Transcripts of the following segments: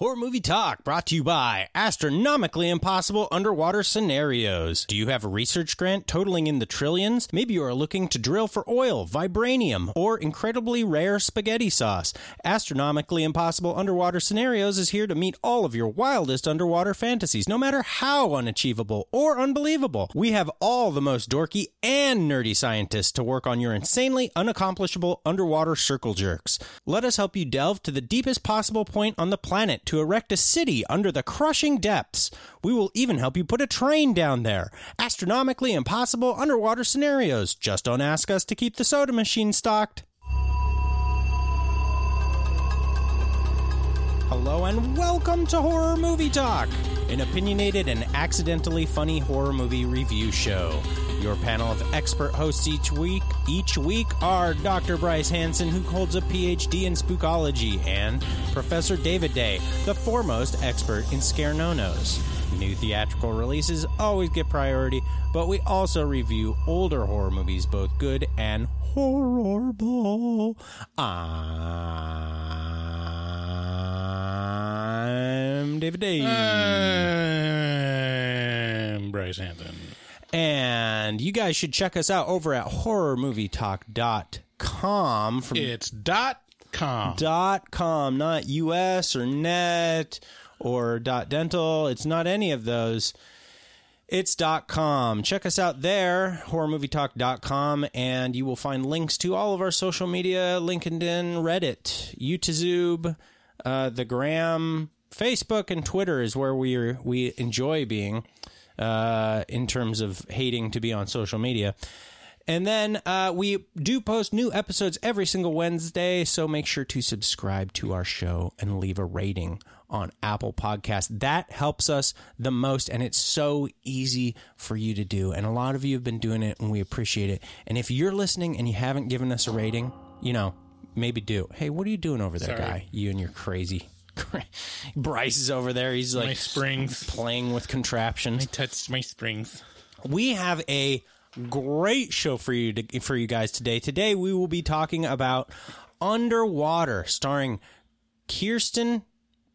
Horror Movie Talk brought to you by Astronomically Impossible Underwater Scenarios. Do you have a research grant totaling in the trillions? Maybe you are looking to drill for oil, vibranium, or incredibly rare spaghetti sauce. Astronomically Impossible Underwater Scenarios is here to meet all of your wildest underwater fantasies, no matter how unachievable or unbelievable. We have all the most dorky and nerdy scientists to work on your insanely unaccomplishable underwater circle jerks. Let us help you delve to the deepest possible point on the planet to erect a city under the crushing depths. We will even help you put a train down there. Astronomically impossible underwater scenarios. Just don't ask us to keep the soda machine stocked. Hello and welcome to Horror Movie Talk, an opinionated and accidentally funny horror movie review show. Your panel of expert hosts each week each week are Dr. Bryce Hanson, who holds a PhD in spookology, and Professor David Day, the foremost expert in scare no-nos. New theatrical releases always get priority, but we also review older horror movies, both good and horrible. I'm David Day. I'm Bryce Hampton. And you guys should check us out over at horrormovietalk.com from It's dot com. dot com, not US or net or dot dental. It's not any of those. It's dot com. Check us out there, horrormovietalk.com, and you will find links to all of our social media, LinkedIn, Reddit, YouTube, uh, the Gram, Facebook, and Twitter is where we are, we enjoy being uh, in terms of hating to be on social media. And then uh, we do post new episodes every single Wednesday, so make sure to subscribe to our show and leave a rating on Apple Podcasts. That helps us the most, and it's so easy for you to do. And a lot of you have been doing it, and we appreciate it. And if you're listening and you haven't given us a rating, you know, maybe do. Hey, what are you doing over there, Sorry. guy? You and your crazy. Bryce is over there. He's like My springs. playing with contraptions I touched my springs. we have a great show for you to, for you guys today. Today we will be talking about Underwater, starring Kirsten,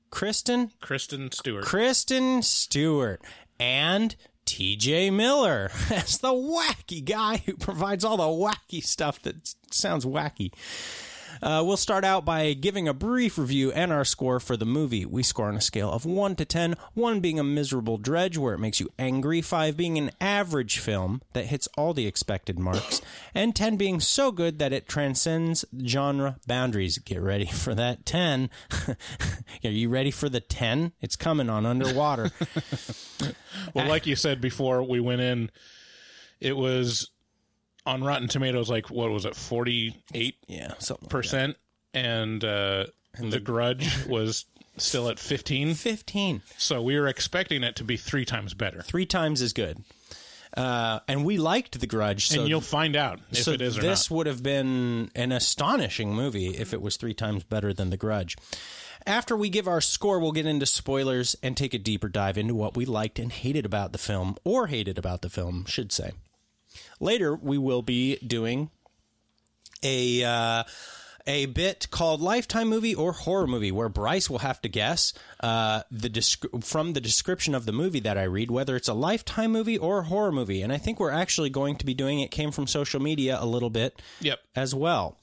Kristen, Kristen Stewart. Kristen Stewart, and T.J. Miller as the wacky guy who provides all the wacky stuff that sounds wacky. Uh, we'll start out by giving a brief review and our score for the movie. We score on a scale of 1 to 10, 1 being a miserable dredge where it makes you angry, 5 being an average film that hits all the expected marks, and 10 being so good that it transcends genre boundaries. Get ready for that 10. Are you ready for the 10? It's coming on Underwater. Well, like you said before we went in, it was on Rotten Tomatoes like what was it, forty eight yeah, something like percent, and uh, The Grudge was still at fifteen. Fifteen. So we were expecting it to be three times better, Three times as good. Uh, and we liked The Grudge. So and you'll find out if so it is or this not. would have been an astonishing movie if it was three times better than The Grudge. After we give our score, we'll get into spoilers and take a deeper dive into what we liked and hated about the film, or hated about the film, should say. Later, we will be doing a uh, a bit called Lifetime Movie or Horror Movie, where Bryce will have to guess uh, the from the description of the movie that I read whether it's a Lifetime movie or a horror movie. And I think we're actually going to be doing it. Came from social media a little bit Yep. as well.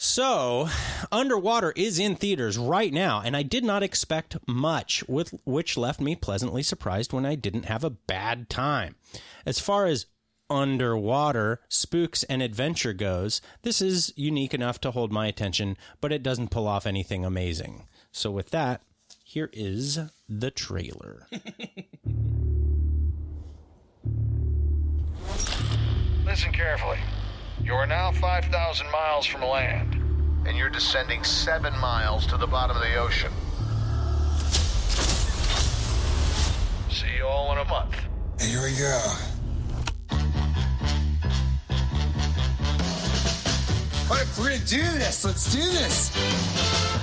So, Underwater is in theaters right now, and I did not expect much, with which left me pleasantly surprised when I didn't have a bad time. As far as underwater spooks and adventure goes, this is unique enough to hold my attention, but it doesn't pull off anything amazing. So, with that, here is the trailer. Listen carefully. You are now 5,000 miles from land, and you're descending seven miles to the bottom of the ocean. See you all in a month. Here we go. All right, we're gonna do this. Let's do this.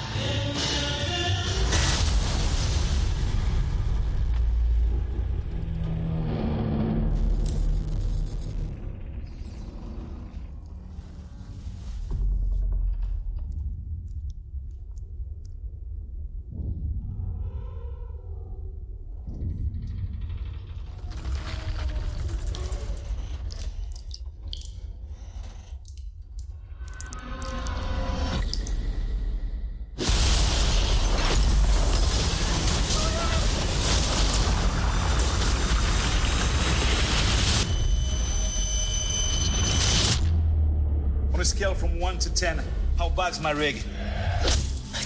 How my rig?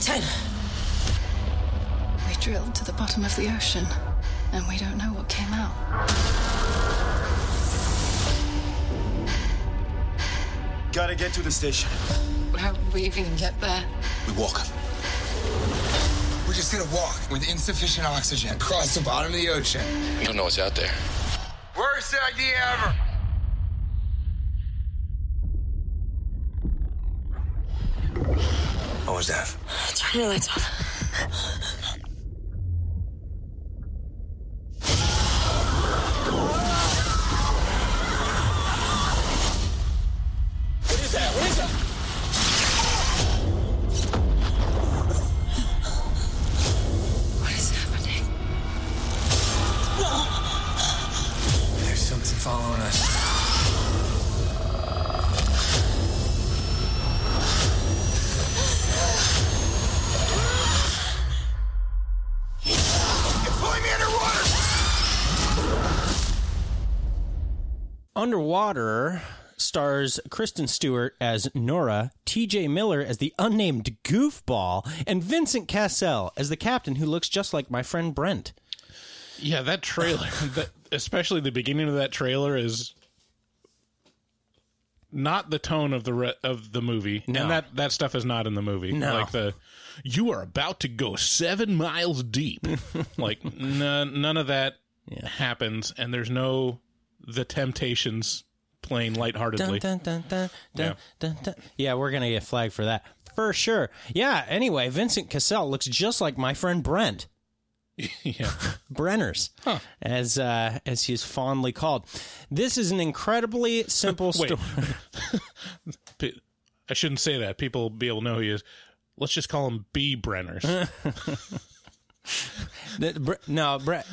Ten. We drilled to the bottom of the ocean, and we don't know what came out. Gotta get to the station. How will we even get there? We walk. We're just gonna walk with insufficient oxygen across the bottom of the ocean. You don't know what's out there. Worst idea ever. What was that? Turn your lights off. Stars Kristen Stewart as Norah, TJ Miller as the unnamed goofball, and Vincent Cassel as the captain who looks just like my friend Brent. Yeah, that trailer, that, especially the beginning of that trailer, is not the tone of the re- of the movie, No. and that that stuff is not in the movie. No. like the you are about to go seven miles deep. like none none of that happens, and there's no the Temptations playing lightheartedly. Dun, dun, dun, Yeah. Yeah, we're going to get flagged for that. For sure. Yeah, anyway, Vincent Cassel looks just like my friend Brent. yeah, Brenners, as uh, as he's fondly called. This is an incredibly simple story. I shouldn't say that. People will be able to know who he is. Let's just call him B. Brenners. That- Bre- no, Brett.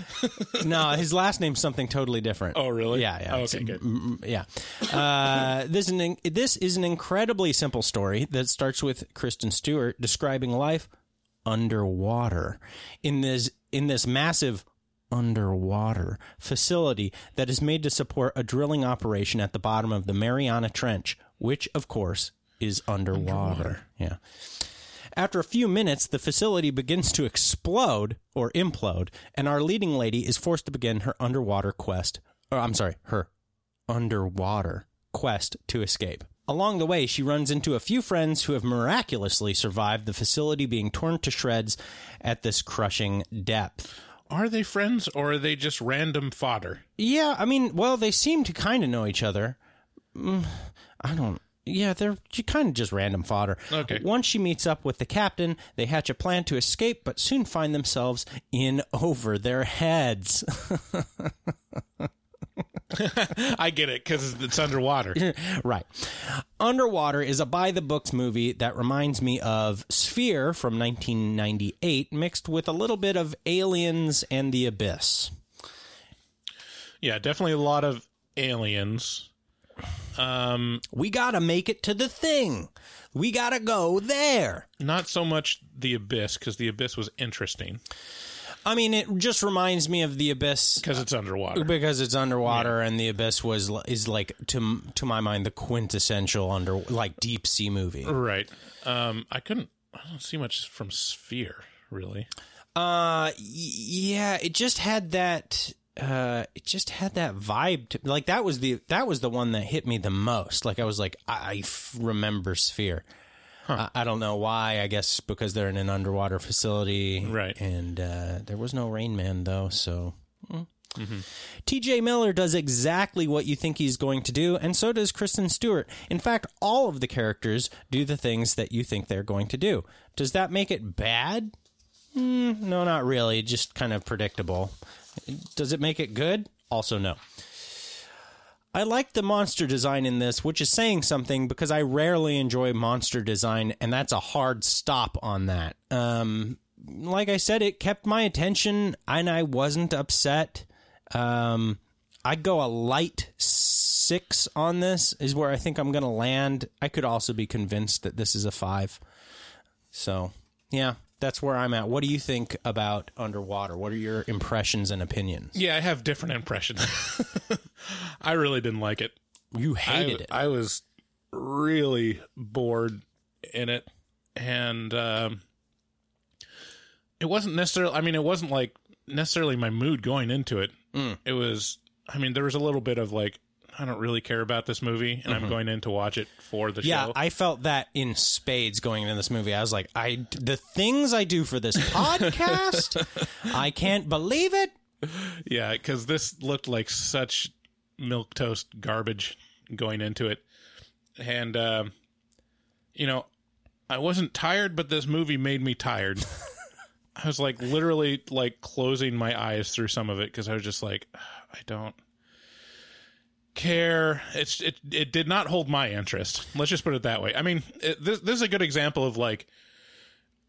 No, his last name's something totally different. Oh, really? Yeah, yeah. Oh, okay, good. mm, Yeah. Uh, this is an this is an incredibly simple story that starts with Kristen Stewart describing life underwater in this in this massive underwater facility that is made to support a drilling operation at the bottom of the Mariana Trench, which of course is underwater. Yeah. After a few minutes, the facility begins to explode or implode, and our leading lady is forced to begin her underwater quest. Or, I'm sorry, her underwater quest to escape. Along the way, she runs into a few friends who have miraculously survived the facility being torn to shreds at this crushing depth. Are they friends or are they just random fodder? Yeah, I mean, well, they seem to kind of know each other. Mm, I don't. Yeah, they're kind of just random fodder. Okay. Once she meets up with the captain, they hatch a plan to escape, but soon find themselves in over their heads. I get it because it's underwater. right. Underwater is a by the books movie that reminds me of Sphere from 1998, mixed with a little bit of Aliens and the Abyss. Yeah, definitely a lot of aliens. We gotta make it to the thing. We gotta go there. Not so much the abyss because the abyss was interesting. I mean, it just reminds me of the abyss because it's underwater. because it's underwater, and the abyss was is like to to my mind the quintessential under like deep sea movie. Right. Um, I couldn't. I don't see much from Sphere really. Uh, y- yeah, it just had that. Uh, it just had that vibe. To, like that was the that was the one that hit me the most. Like I was like, I, I f- remember Sphere. I, I don't know why. I guess because they're in an underwater facility, Right. And uh, there was no Rain Man though, so. mm. TJ Miller does exactly what you think he's going to do, and so does Kristen Stewart. In fact, all of the characters do the things that you think they're going to do. Does that make it bad? Mm, no, not really. Just kind of predictable. Does it make it good? Also, no. I like the monster design in this, which is saying something because I rarely enjoy monster design, and that's a hard stop on that. Um, like I said, it kept my attention, and I wasn't upset. Um, I'd go a light six on this, is where I think I'm going to land. I could also be convinced that this is a five. So, yeah, that's where I'm at. What do you think about Underwater? What are your impressions and opinions? Yeah, I have different impressions. I really didn't like it. You hated I, it. I was really bored in it, and um, it wasn't necessarily. I mean, it wasn't like necessarily my mood going into it. Mm. It was. I mean, there was a little bit of like, I don't really care about this movie, and I'm going in to watch it for the Mm-hmm. Yeah, show. I felt that in spades going into this movie. I was like, I the things I do for this podcast, I can't believe it. Yeah, because this looked like such milk toast garbage going into it, and um, you know, I wasn't tired, but this movie made me tired. I was like literally like closing my eyes through some of it because I was just like, I don't care. It's it it did not hold my interest. Let's just put it that way. I mean, it, this this is a good example of like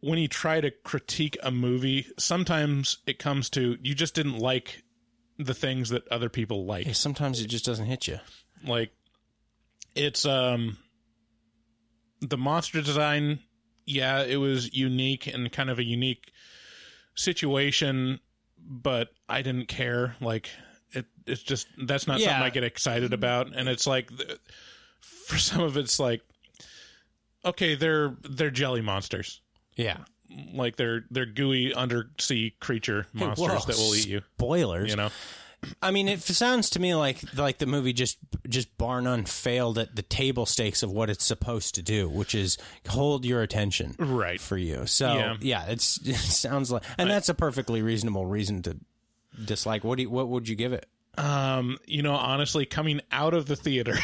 when you try to critique a movie, sometimes it comes to you just didn't like the things that other people like. Sometimes it just doesn't hit you. Like it's um the monster design, yeah, it was unique and kind of a unique situation, but I didn't care. Like it's just that's not Yeah. something I get excited about and it's like for some of it's like okay, they're they're jelly monsters. Yeah. Like they're they're gooey undersea creature monsters Whoa, that will eat you. Spoilers. You know. I mean, it sounds to me like like the movie just just bar none failed at the table stakes of what it's supposed to do, which is hold your attention Right. for you. So Yeah. yeah, it's it sounds like, and that's a perfectly reasonable reason to dislike. What do you, what would you give it? Um, you know, honestly, coming out of the theater,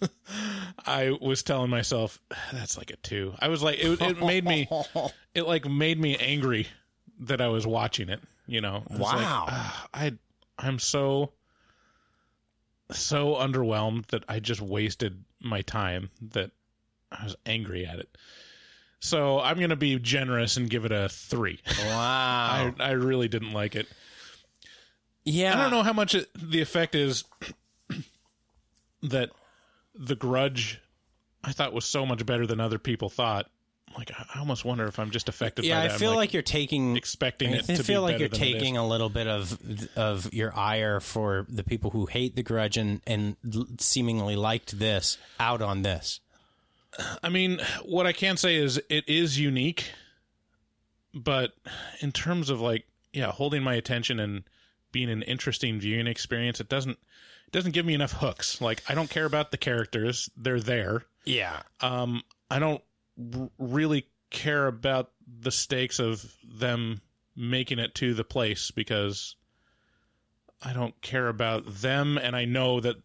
I was telling myself that's like a two. I was like, it, it made me, it like made me angry that I was watching it. You know, I was like, Wow. "Ah, I, I'm so, so underwhelmed that I just wasted my time. That I was angry at it. So I'm gonna be generous and give it a three. Wow. I, I really didn't like it. Yeah. I don't know how much it, the effect is that the grudge I thought was so much better than other people thought. Like I I almost wonder if I'm just affected Yeah, by I feel like, you're taking expecting I it to feel be like you're taking a little bit of of your ire for the people who hate the grudge and and seemingly liked this out on this. I mean, what I can say is it is unique, but in terms of like yeah, holding my attention and being an interesting viewing experience, it doesn't it doesn't give me enough hooks. Like I don't care about the characters; they're there. Yeah. um, I don't r- really care about the stakes of them making it to the place because I don't care about them, and I know that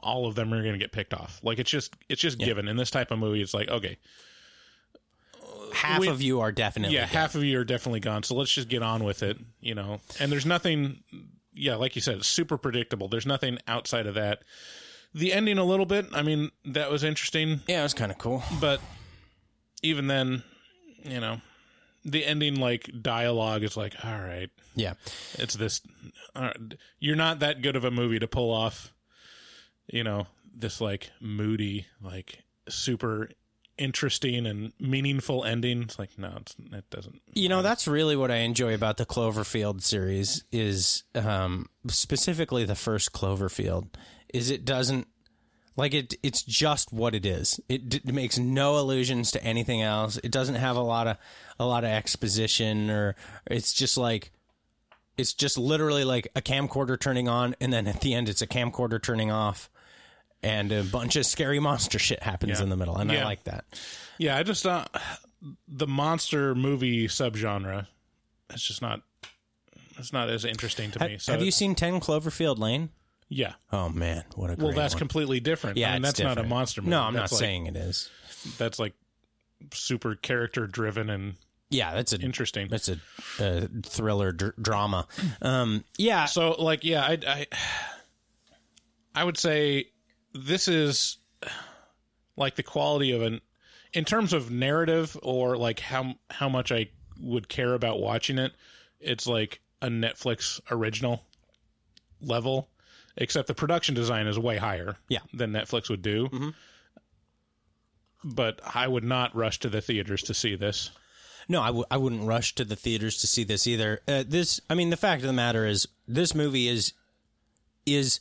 all of them are going to get picked off. Like it's just it's just given in this type of movie. It's like okay, Half we- of you are definitely yeah, dead. half of you are definitely gone. So let's just get on with it, you know. And there's nothing, yeah, like you said, super predictable. There's nothing outside of that. The ending a little bit. I mean, that was interesting. Yeah, it was kind of cool. but even then, you know, the ending like dialogue is like, all right, Yeah. it's this. All right, you're not that good of a movie to pull off, you know, this like moody, like super interesting and meaningful ending. It's like no, it's, it doesn't. You know, that's really what I enjoy about the Cloverfield series is um, specifically the first Cloverfield is it doesn't like it it's just what it is. It, d- makes no allusions to anything else. It doesn't have a lot of a lot of exposition or it's just like it's just literally like a camcorder turning on and then at the end it's a camcorder turning off and a bunch of scary monster shit happens Yeah. in the middle and I like that. Yeah, I just uh, the monster movie subgenre. It's just not. It's not as interesting to me. So have you seen 10 Cloverfield Lane? Yeah. Oh man, what a Well, that's one. completely different. Yeah, I mean, that's not a monster movie. No, I'm That's not like- saying it is. That's like super character driven and Yeah, that's a interesting. That's a, a thriller dr- drama. Um, yeah, So, like, yeah, I, I, I would say this is like the quality of an, in terms of narrative or like how how much I would care about watching it. It's like a Netflix original level, except the production design is way higher. Yeah. than Netflix would do. But I would not rush to the theaters to see this. no, I w- I wouldn't rush to the theaters to see this either. Uh, this, I mean, the fact of the matter is, this movie is is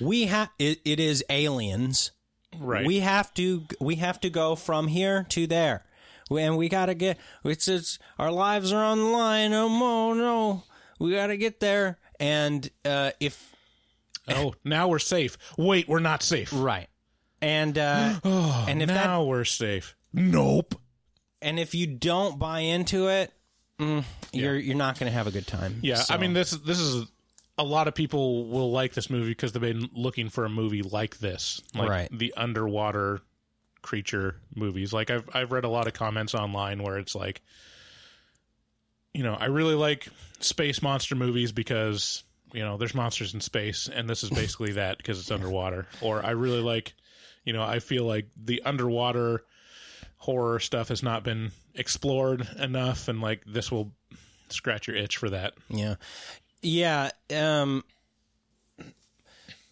we have it, it is aliens. Right. We have to we have to go from here to there, and we gotta get. It's, it's our lives are on the line. Oh no, no, we gotta get there. And uh, if oh, now we're safe. Wait, we're not safe. right, and uh, and if that now we're safe. Nope. and if you don't buy into it, mm, you're you're not going to have a good time. Yeah, So- I mean this this is a lot of people will like this movie because they've been looking for a movie like this, like Right. the underwater creature movies. Like I've I've read a lot of comments online where it's like, you know, I really like space monster movies because you know there's monsters in space, and this is basically that because it's underwater. Or I really like, you know, I feel like the underwater horror stuff has not been explored enough, and like this will scratch your itch for that. yeah, yeah. Um,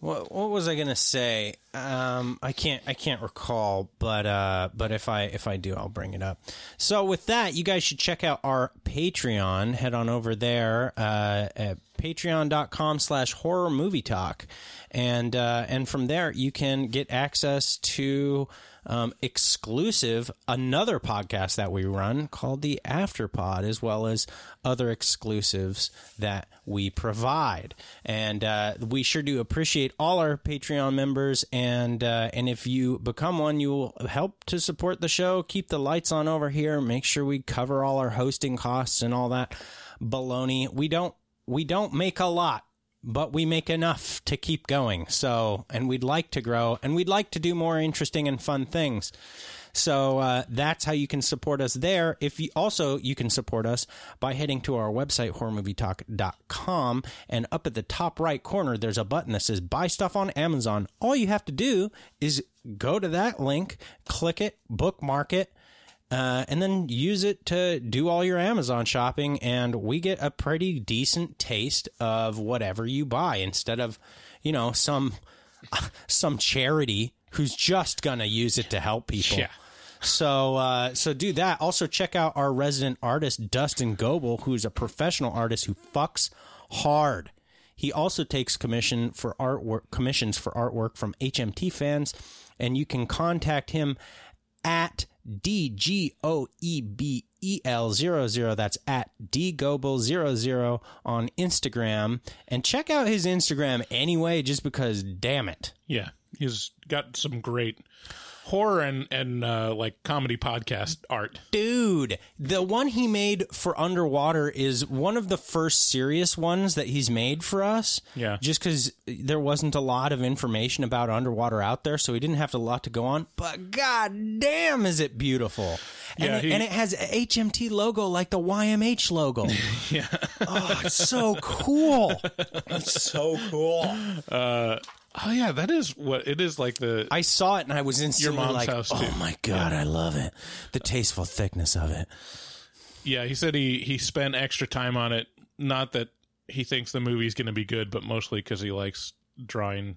what what was I to say? Um, I can't I can't recall, but uh, but if I if I do, I'll bring it up. So with that, you guys should check out our Patreon. Head on over there uh, at patreon.com slash horror movie talk and uh, and from there you can get access to um, exclusive another podcast that we run called the afterpod as well as other exclusives that we provide. And uh, we sure do appreciate all our patreon members. And uh, and if you become one you will help to support the show. Keep the lights on over here. Make sure we cover all our hosting costs and all that baloney. We don't we don't make a lot, but we make enough to keep going. So, and we'd like to grow and we'd like to do more interesting and fun things. So uh, that's how you can support us there. If you also you can support us by heading to our website horrormovietalk.com and up at the top right corner there's a button that says buy stuff on Amazon. All you have to do is go to that link, click it, bookmark it, uh, and then use it to do all your Amazon shopping, and we get a pretty decent taste of whatever you buy instead of, you know, some some charity who's just gonna use it to help people. Yeah. So, uh, so do that. Also, check out our resident artist Dustin Goebel, who's a professional artist who fucks hard. He also takes commission for artwork commissions for artwork from HMT fans, and you can contact him at D G O E B E L 00. That's at D Goebel 00 on Instagram. And check out his Instagram anyway, just because, damn it. Yeah, he's got some great horror and and uh, like comedy podcast art. Dude, the one he made for Underwater is one of the first serious ones that he's made for us. Yeah. Just because there wasn't a lot of information about underwater out there, so he didn't have a lot to go on. But god damn, is it beautiful! And, Yeah, it, he- and it has a HMT logo like the YMH logo. Yeah, oh, it's so cool! It's so cool. Oh yeah, that is what it is. Like the I saw it and I was instantly mom's like, house, "Oh too." my god, I love it! The tasteful thickness of it." yeah, he said he he spent extra time on it. Not that he thinks the movie's going to be good, but mostly because he likes drawing.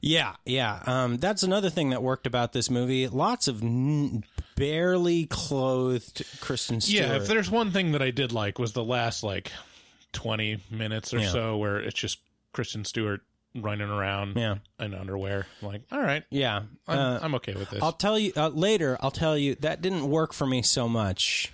Yeah, yeah. Um, that's another thing that worked about this movie. Lots of n- barely clothed Kristen Stewart. Yeah, if there's one thing that I did like was the last like 20 minutes or Yeah. so where it's just Kristen Stewart running around Yeah. in underwear. I'm like, all right, yeah, I'm, uh, I'm okay with this. I'll tell you uh, later. I'll tell you that didn't work for me so much,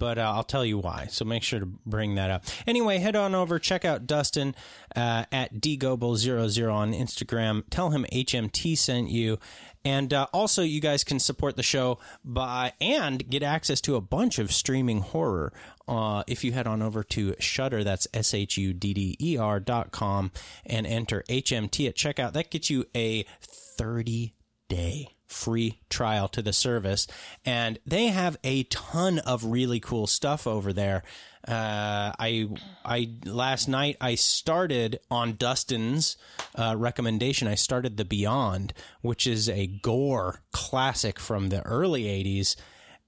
but uh, I'll tell you why. So make sure to bring that up. Anyway, head on over, check out Dustin uh, at dgoebel00 on Instagram. Tell him HMT sent you. And uh, also, you guys can support the show by and get access to a bunch of streaming horror uh, if you head on over to Shudder. That's s h u d d e r dot com and enter HMT at checkout. That gets you a thirty day free trial to the service and they have a ton of really cool stuff over there uh, i i last night i started on dustin's uh, recommendation i started the beyond which is a gore classic from the early 80s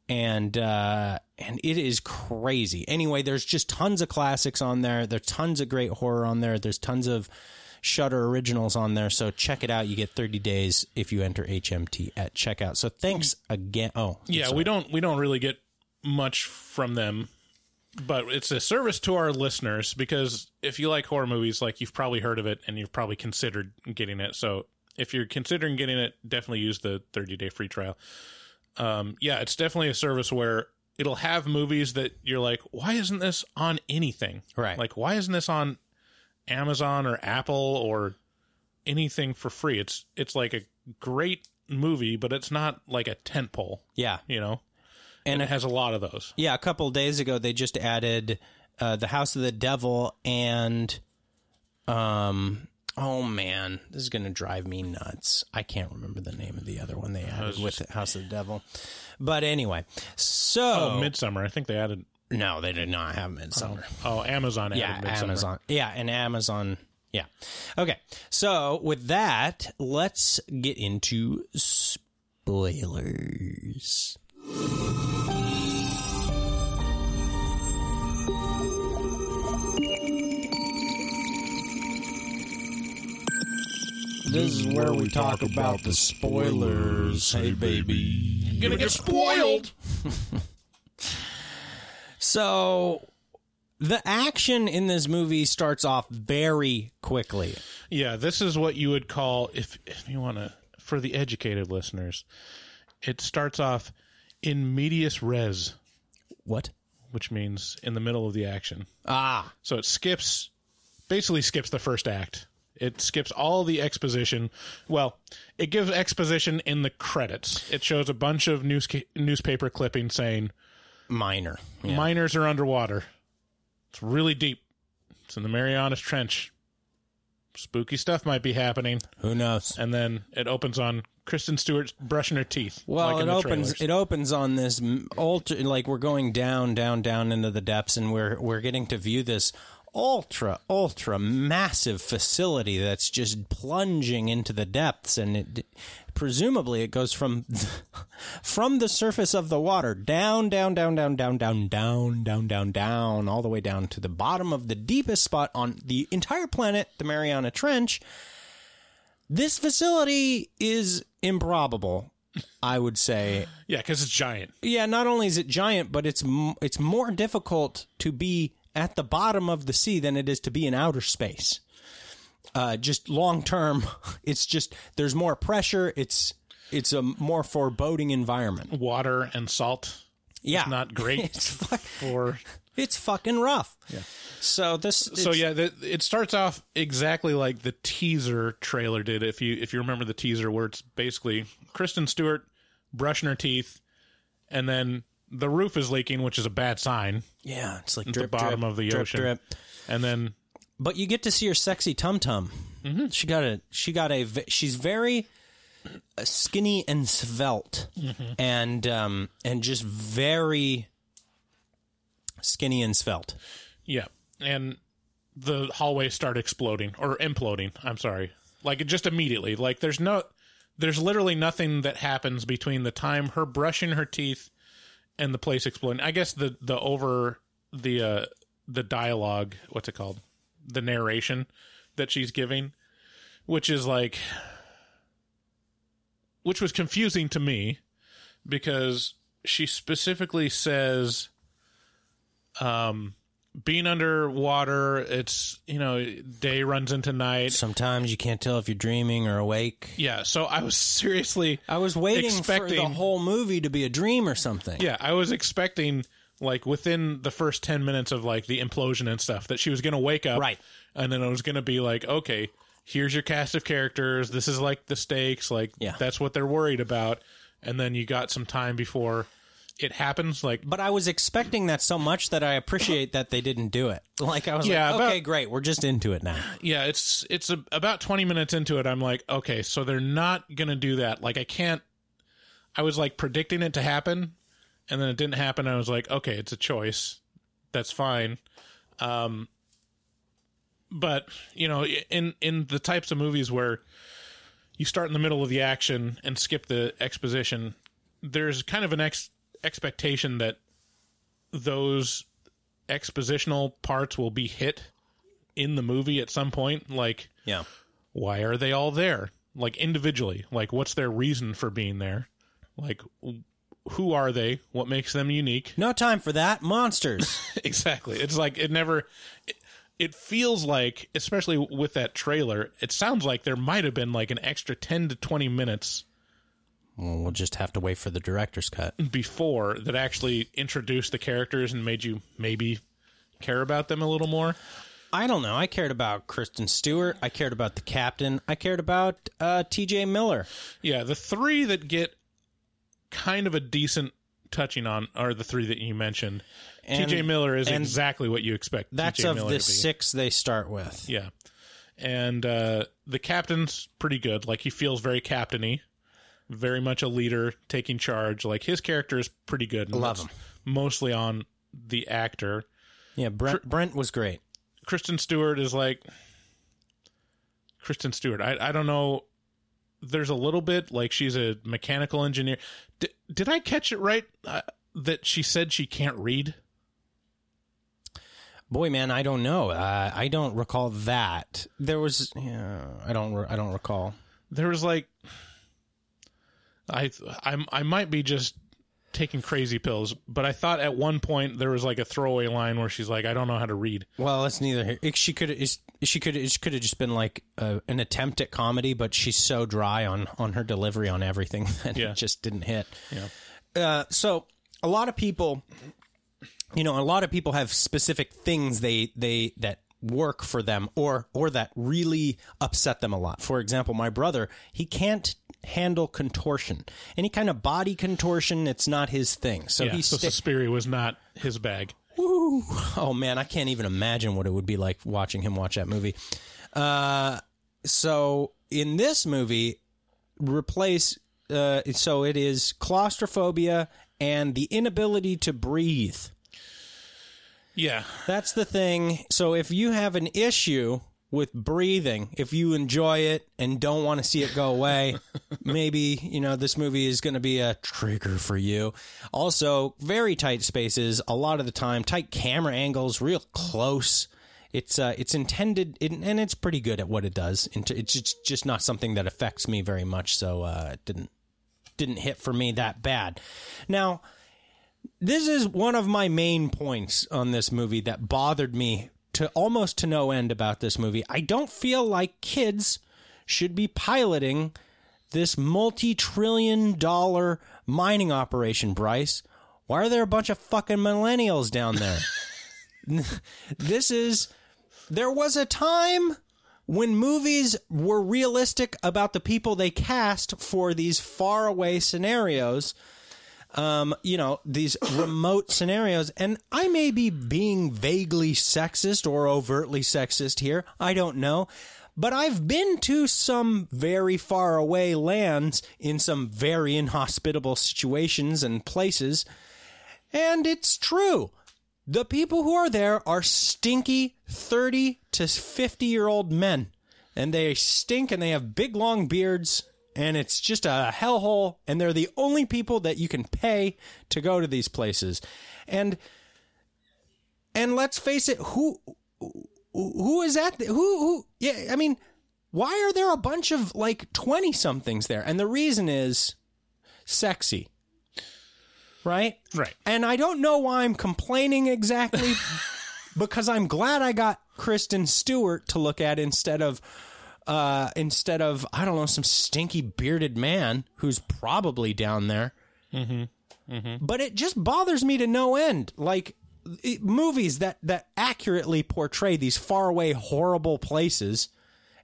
and uh, and it is crazy. Anyway, there's just tons of classics on there. There's tons of great horror on there. There's tons of Shudder originals on there. So check it out. You get 30 days if you enter HMT at checkout. So thanks again. Oh, yeah, sorry. we don't we don't really get much from them, but it's a service to our listeners because if you like horror movies, like you've probably heard of it and you've probably considered getting it. So if you're considering getting it, definitely use the 30 day free trial. Um, yeah, it's definitely a service where it'll have movies that you're like, why isn't this on anything? Right. Like, why isn't this on Amazon or Apple or anything for free? It's it's like a great movie, but it's not like a tent pole, Yeah. you know. And And it has a lot of those. Yeah, a couple of days ago they just added uh, the House of the Devil and um oh man, this is going to drive me nuts. I can't remember the name of the other one they added with House of the Devil. But anyway, so Oh, Midsommar. I think they added. No, they did not have Midsommar. Oh, Amazon added yeah, Midsommar. Amazon. Yeah, and Amazon. Yeah. Okay. So with that, let's get into spoilers. This is where we talk about the spoilers. Hey, baby. Gonna get spoiled. So, the action in this movie starts off very quickly. Yeah, this is what you would call if if you want to for the educated listeners. It starts off in medias res, What? which means in the middle of the action. Ah, So it skips, basically skips the first act. It skips all the exposition. Well, it gives exposition in the credits. It shows a bunch of news newspaper clippings saying minor. Yeah. miners are underwater. It's really deep. It's in the Marianas Trench. Spooky stuff might be happening. Who knows? And then it opens on Kristen Stewart brushing her teeth. Well, like it opens. trailers. It opens on this ultra. Like we're going down, down, down into the depths, and we're we're getting to view this ultra, ultra massive facility that's just plunging into the depths, and it presumably it goes from from the surface of the water down, down, down, down, down, down, down, down, down, down, all the way down to the bottom of the deepest spot on the entire planet, the Mariana Trench. This facility is improbable. I would say yeah, because it's giant. yeah, not only is it giant, but it's m- it's more difficult to be at the bottom of the sea than it is to be in outer space. Uh, just long term, it's just there's more pressure. It's it's a more foreboding environment. Water and salt. Yeah, Not great it's fuck, for. it's fucking rough. Yeah. So this So yeah, the, it starts off exactly like the teaser trailer did. If you if you remember the teaser, where it's basically Kristen Stewart brushing her teeth, and then the roof is leaking, which is a bad sign. yeah, it's like drip, the bottom drip, of the drip, ocean, drip. and then but you get to see her sexy tum tum. Mm-hmm. She got a she got a she's very uh, skinny and svelte, Mm-hmm. and um and just very Skinny and svelte. Yeah, and the hallways start exploding or imploding. I'm sorry, like it just immediately. Like there's no, there's literally nothing that happens between the time her brushing her teeth and the place exploding. I guess the the over the uh the dialogue, what's it called, the narration that she's giving, which is like, which was confusing to me because she specifically says um being underwater it's you know day runs into night Sometimes you can't tell if you're dreaming or awake. yeah so i was seriously I was waiting for the whole movie to be a dream or something. yeah i was expecting like within the first 10 minutes of like the implosion and stuff that she was gonna wake up Right. and then it was gonna be like okay here's your cast of characters this is like the stakes like Yeah. that's what they're worried about and then you got some time before it happens like But I was expecting that so much that I appreciate that they didn't do it. Like I was Yeah, like, about- okay, great, we're just into it now. yeah it's it's a, about 20 minutes into it i'm like okay so they're not gonna do that like i can't i was like predicting it to happen and then it didn't happen i was like okay it's a choice. That's fine. Um but you know in in the types of movies where you start in the middle of the action and skip the exposition there's kind of an ex- expectation that those expositional parts will be hit in the movie at some point. Like Yeah. why are they all there? Like individually like what's their reason for being there? Like who are they what makes them unique No time for that. Monsters. exactly it's like it never it, it feels like especially with that trailer it sounds like there might have been like an extra 10 to 20 minutes well, we'll just have to wait for the director's cut. before that actually introduced the characters and made you maybe care about them a little more I don't know. I cared about Kristen Stewart. I cared about the captain. I cared about uh, T.J. Miller. Yeah, the three that get kind of a decent touching on are the three that you mentioned. And- TJ Miller is exactly what you expect. That's TJ of Miller the to be. six they start with. Yeah, and uh, the captain's pretty good. Like he feels very captainy, very much a leader, taking charge. Like his character is pretty good. and Love him. Mostly on the actor. Yeah, Brent, Brent was great. Kristen Stewart is like Kristen Stewart. I I don't know. There's a little bit like she's a mechanical engineer. D- did I catch it right uh, that she said she can't read? Boy, man, I don't know. Uh, I don't recall that. There was, yeah, I don't, re- I don't recall. There was like, I I I might be just taking crazy pills, but I thought at one point there was like a throwaway line where she's like, "I don't know how to read." Well, it's neither here. It, she could, she could, it could have just been like uh, an attempt at comedy, but she's so dry on on her delivery on everything that Yeah. it just didn't hit. Yeah. Uh, so a lot of people, you know, a lot of people have specific things they they that work for them or or that really upset them a lot. For example, my brother, he can't handle contortion. Any kind of body contortion, it's not his thing. So yeah, he so Suspiria was not his bag. Woo. Oh man, I can't even imagine what it would be like watching him watch that movie. Uh, so in this movie, replace uh, so it is claustrophobia and the inability to breathe. Yeah, That's the thing. So if you have an issue with breathing, if you enjoy it and don't want to see it go away, maybe, you know, this movie is going to be a trigger for you. Also, very tight spaces a lot of the time, tight camera angles, real close. It's uh, it's intended, it, and it's pretty good at what it does. It's just, just not something that affects me very much, so uh, it didn't didn't hit for me that bad. Now, this is one of my main points on this movie that bothered me to almost to no end about this movie. I don't feel like kids should be piloting this multi-trillion dollar mining operation, Bryce. Why are there a bunch of fucking millennials down there? this is there was a time when movies were realistic about the people they cast for these faraway scenarios um, you know, these remote scenarios. And I may be being vaguely sexist or overtly sexist here. I don't know. But I've been to some very far away lands in some very inhospitable situations and places. And it's true. the people who are there are stinky 30 to 50 year old men. And they stink and they have big long beards and it's just a hellhole and they're the only people that you can pay to go to these places. And and let's face it, who who is that? Who who yeah, I mean, why are there a bunch of like 20 somethings there? And the reason is sexy. Right? Right. And I don't know why I'm complaining exactly because I'm glad I got Kristen Stewart to look at instead of uh instead of I don't know some stinky bearded man who's probably down there. But it just bothers me to no end. Like it- movies that that accurately portray these faraway horrible places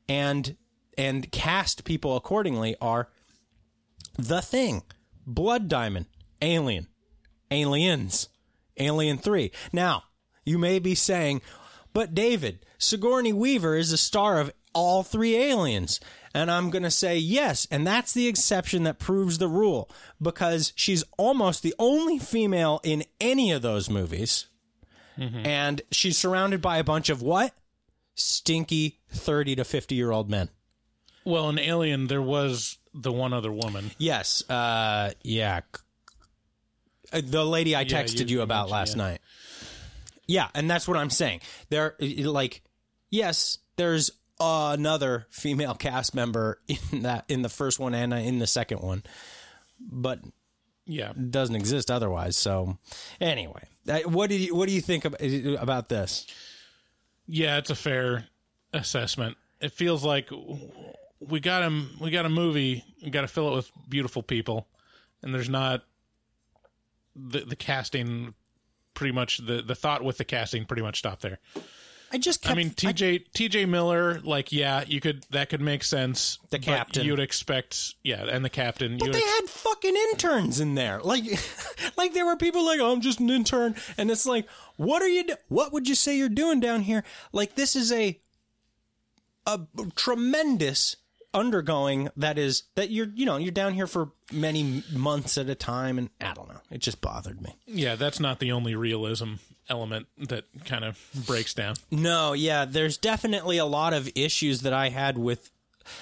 and and cast people accordingly are The Thing, Blood Diamond, Alien, Aliens, Alien 3. Now, you may be saying, but David, Sigourney Weaver is the star of all three aliens. And I'm going to say yes. And that's the exception that proves the rule because she's almost the only female in any of those movies. And she's surrounded by a bunch of what? Stinky 30 to 50 year old men. Well, in Alien, there was the one other woman. Yes. Uh, yeah. Uh, The lady I Yeah, texted you- you, you about last yeah. night. Yeah, and that's what I'm saying. There, like, yes, there's another female cast member in that in the first one and in the second one, but Yeah. doesn't exist otherwise. So, anyway, what do you what do you think about, about this? Yeah, it's a fair assessment. It feels like we got him. We got a movie. We got to fill it with beautiful people, and there's not the the casting. Pretty much the the thought with the casting pretty much stopped there. I just I mean, TJ TJ Miller, like yeah, you could that could make sense. The captain. you'd expect, yeah, and the captain. But you'd they had fucking interns in there. Like, like there were people like, oh, I'm just an intern, and it's like, what are you? Do- what would you say you're doing down here? Like, this is a a tremendous undergoing that is that you're you know you're down here for many months at a time, and I don't know. It just bothered me. yeah, that's not the only realism element that kind of breaks down. No, yeah, there's definitely a lot of issues that I had with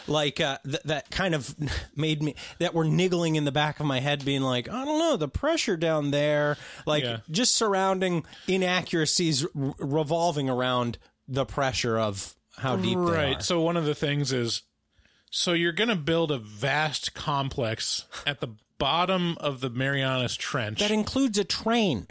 like uh, th- that kind of made me that were niggling in the back of my head being like I don't know the pressure down there like Yeah. just surrounding inaccuracies r- revolving around the pressure of how deep right so one of the things is so you're going to build a vast complex at the bottom of the marianas trench that includes a train.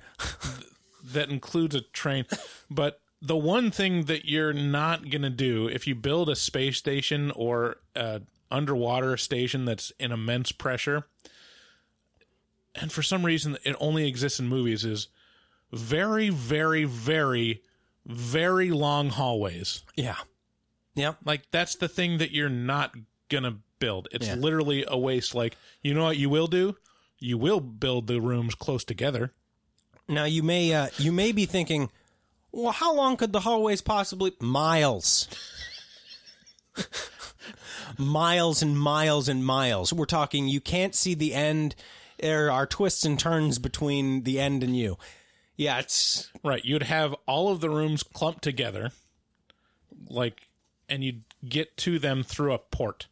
that includes a train but the one thing that you're not going to do if you build a space station or a underwater station that's in immense pressure and for some reason it only exists in movies is very very very very long hallways Yeah. Yeah. like that's the thing that you're not gonna build. It's Yeah. literally a waste. Like you know what you will do? You will build the rooms close together. Now you may uh, you may be thinking, well, how long could the hallways possibly miles? miles and miles and miles. We're talking you can't see the end. There are twists and turns between the end and you. Yeah, it's Right. You'd have all of the rooms clumped together, like, and you'd get to them through a port.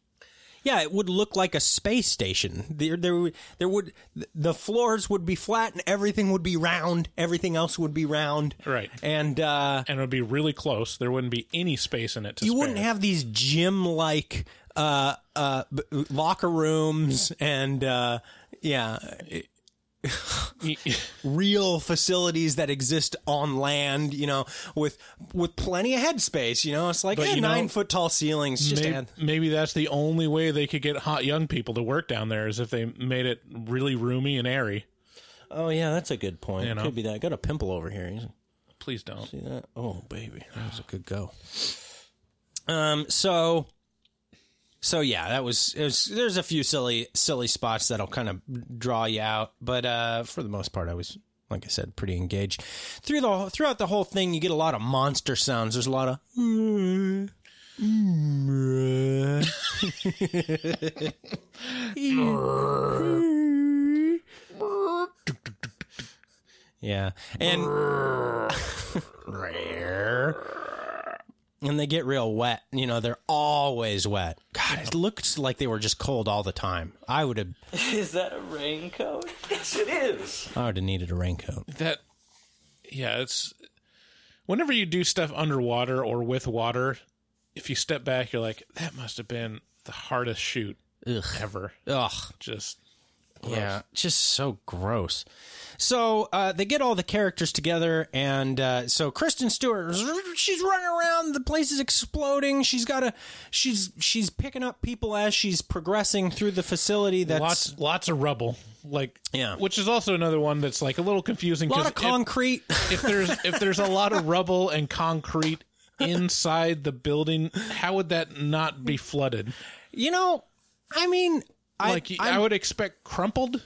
Yeah, it would look like a space station. There, there, would- there would the floors would be flat and everything would be round. Everything else would be round. Right. And uh, And it would be really close. There wouldn't be any space in it to you spare. wouldn't have these gym like uh uh locker rooms and uh yeah real facilities that exist on land you know with with plenty of headspace you know? It's like But you know, nine foot tall ceilings just maybe, add. maybe that's the only way they could get hot young people to work down there is if they made it really roomy and airy. oh yeah that's a good point. You know. could be that. I got a pimple over here. Please don't. see that? Oh baby. That was a good go. Um so so yeah that was, it was there's a few silly silly spots that'll kind of draw you out but uh for the most part i was like i said pretty engaged through the throughout the whole thing you get a lot of monster sounds there's a lot of Yeah. And and they get real wet. You know, they're always wet. God, it looks like they were just cold all the time. I would have Is that a raincoat? Yes, it is. I would have needed a raincoat. that yeah it's whenever you do stuff underwater or with water if you step back you're like that must have been the hardest shoot Ugh. ever Ugh. just Yeah, just so gross. So uh, they get all the characters together, and uh, so Kristen Stewart, she's running around. The place is exploding. She's got a, she's she's picking up people as she's progressing through the facility. That's lots lots of rubble like Yeah. which is also another one that's like a little confusing a lot of concrete. if, if there's if there's a lot of rubble and concrete inside the building how would that not be flooded you know, I mean, like I, I, would expect crumpled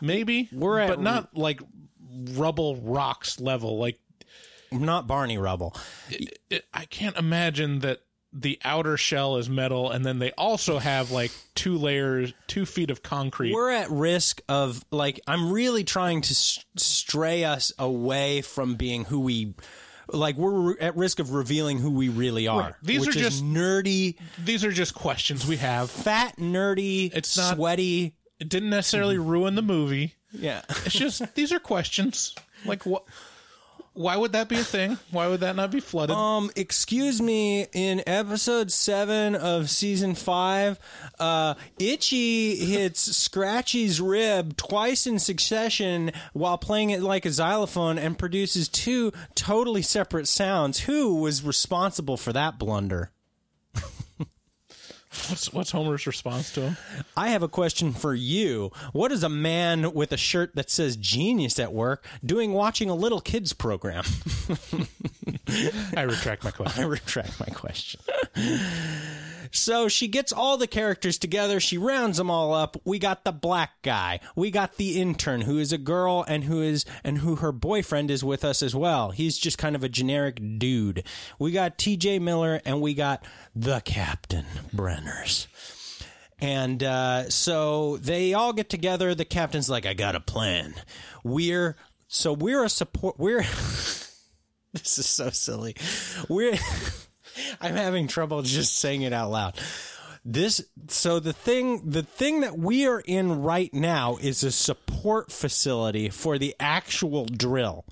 maybe We're at- but not like rubble rocks level like not Barney rubble. it, I can't imagine that the outer shell is metal and then they also have like two layers, two feet of concrete. We're at risk of like I'm really trying to s- stray us away from being who we. Like we're at risk of revealing who we really are. Right. These which are is just- nerdy, These are just questions we have. fat, nerdy, It's not- sweaty. It didn't necessarily ruin the movie. Yeah. It's just these are questions. Like what? Why would that be a thing? Why would that not be flooded? Um, excuse me, in episode seven of season five, uh, Itchy hits Scratchy's rib twice in succession while playing it like a xylophone and produces two totally separate sounds. Who was responsible for that blunder? What's what's Homer's response to him? I have a question for you. What is a man with a shirt that says genius at work doing watching a little kids program? I retract my question. I retract my question. So she gets all the characters together. She rounds them all up. We got the black guy. We got the intern who is a girl and who is and who her boyfriend is with us as well. He's just kind of a generic dude. We got T.J. Miller and we got the Captain Brenners. And uh, so they all get together. The captain's like, "I got a plan. We're so we're a support. We're this is so silly. We're I'm having trouble just saying it out loud. This so the thing the thing that we are in right now is a support facility for the actual drill.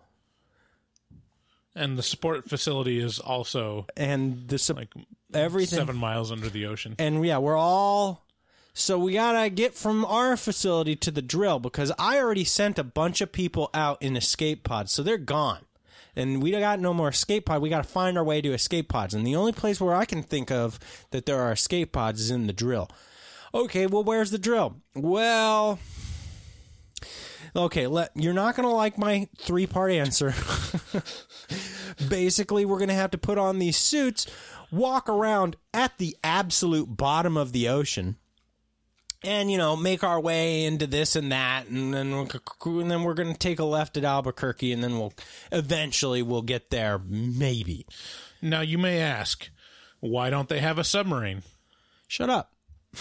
And the support facility is also And the sup- like everything seven miles under the ocean. and yeah, we're all so we gotta get from our facility to the drill because I already sent a bunch of people out in escape pods, so they're gone. And we got no more escape pod. We got to find our way to escape pods. And the only place where I can think of that there are escape pods is in the drill. Okay, well, where's the drill? Well, okay, let you're not going to like my three part answer. Basically, we're going to have to put on these suits, walk around at the absolute bottom of the ocean, and you know make our way into this and that, and then and then we're going to take a left at Albuquerque, and then we'll eventually we'll get there, maybe. Now you may ask, why don't they have a submarine? Shut up.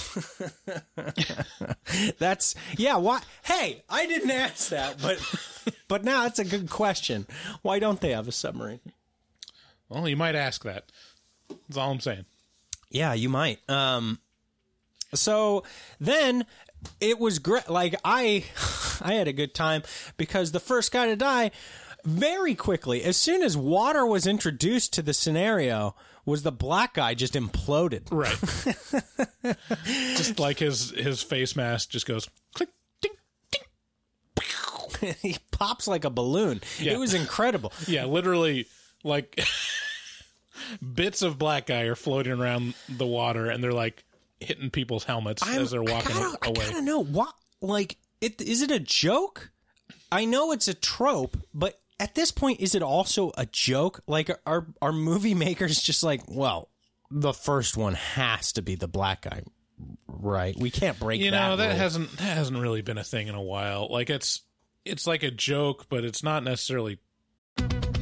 That's yeah. Why? Hey, I didn't ask that, but but now it's a good question. Why don't they have a submarine? Well, you might ask that. That's all I'm saying. Yeah, you might. Um, so then it was great. Like I, I had a good time because the first guy to die very quickly, as soon as water was introduced to the scenario, was the black guy just imploded. Right. just like his his face mask just goes click ding ding. he pops like a balloon. Yeah. It was incredible. Yeah, literally like bits of black guy are floating around the water and they're like hitting people's helmets I'm- as they're walking I gotta, away. I gotta know what, like, it is it a joke? I know it's a trope, but at this point, is it also a joke? Like, are are movie makers just like, well, the first one has to be the black guy, right? We can't break. you know that that hasn't that hasn't really been a thing in a while. Like it's it's like a joke, but it's not necessarily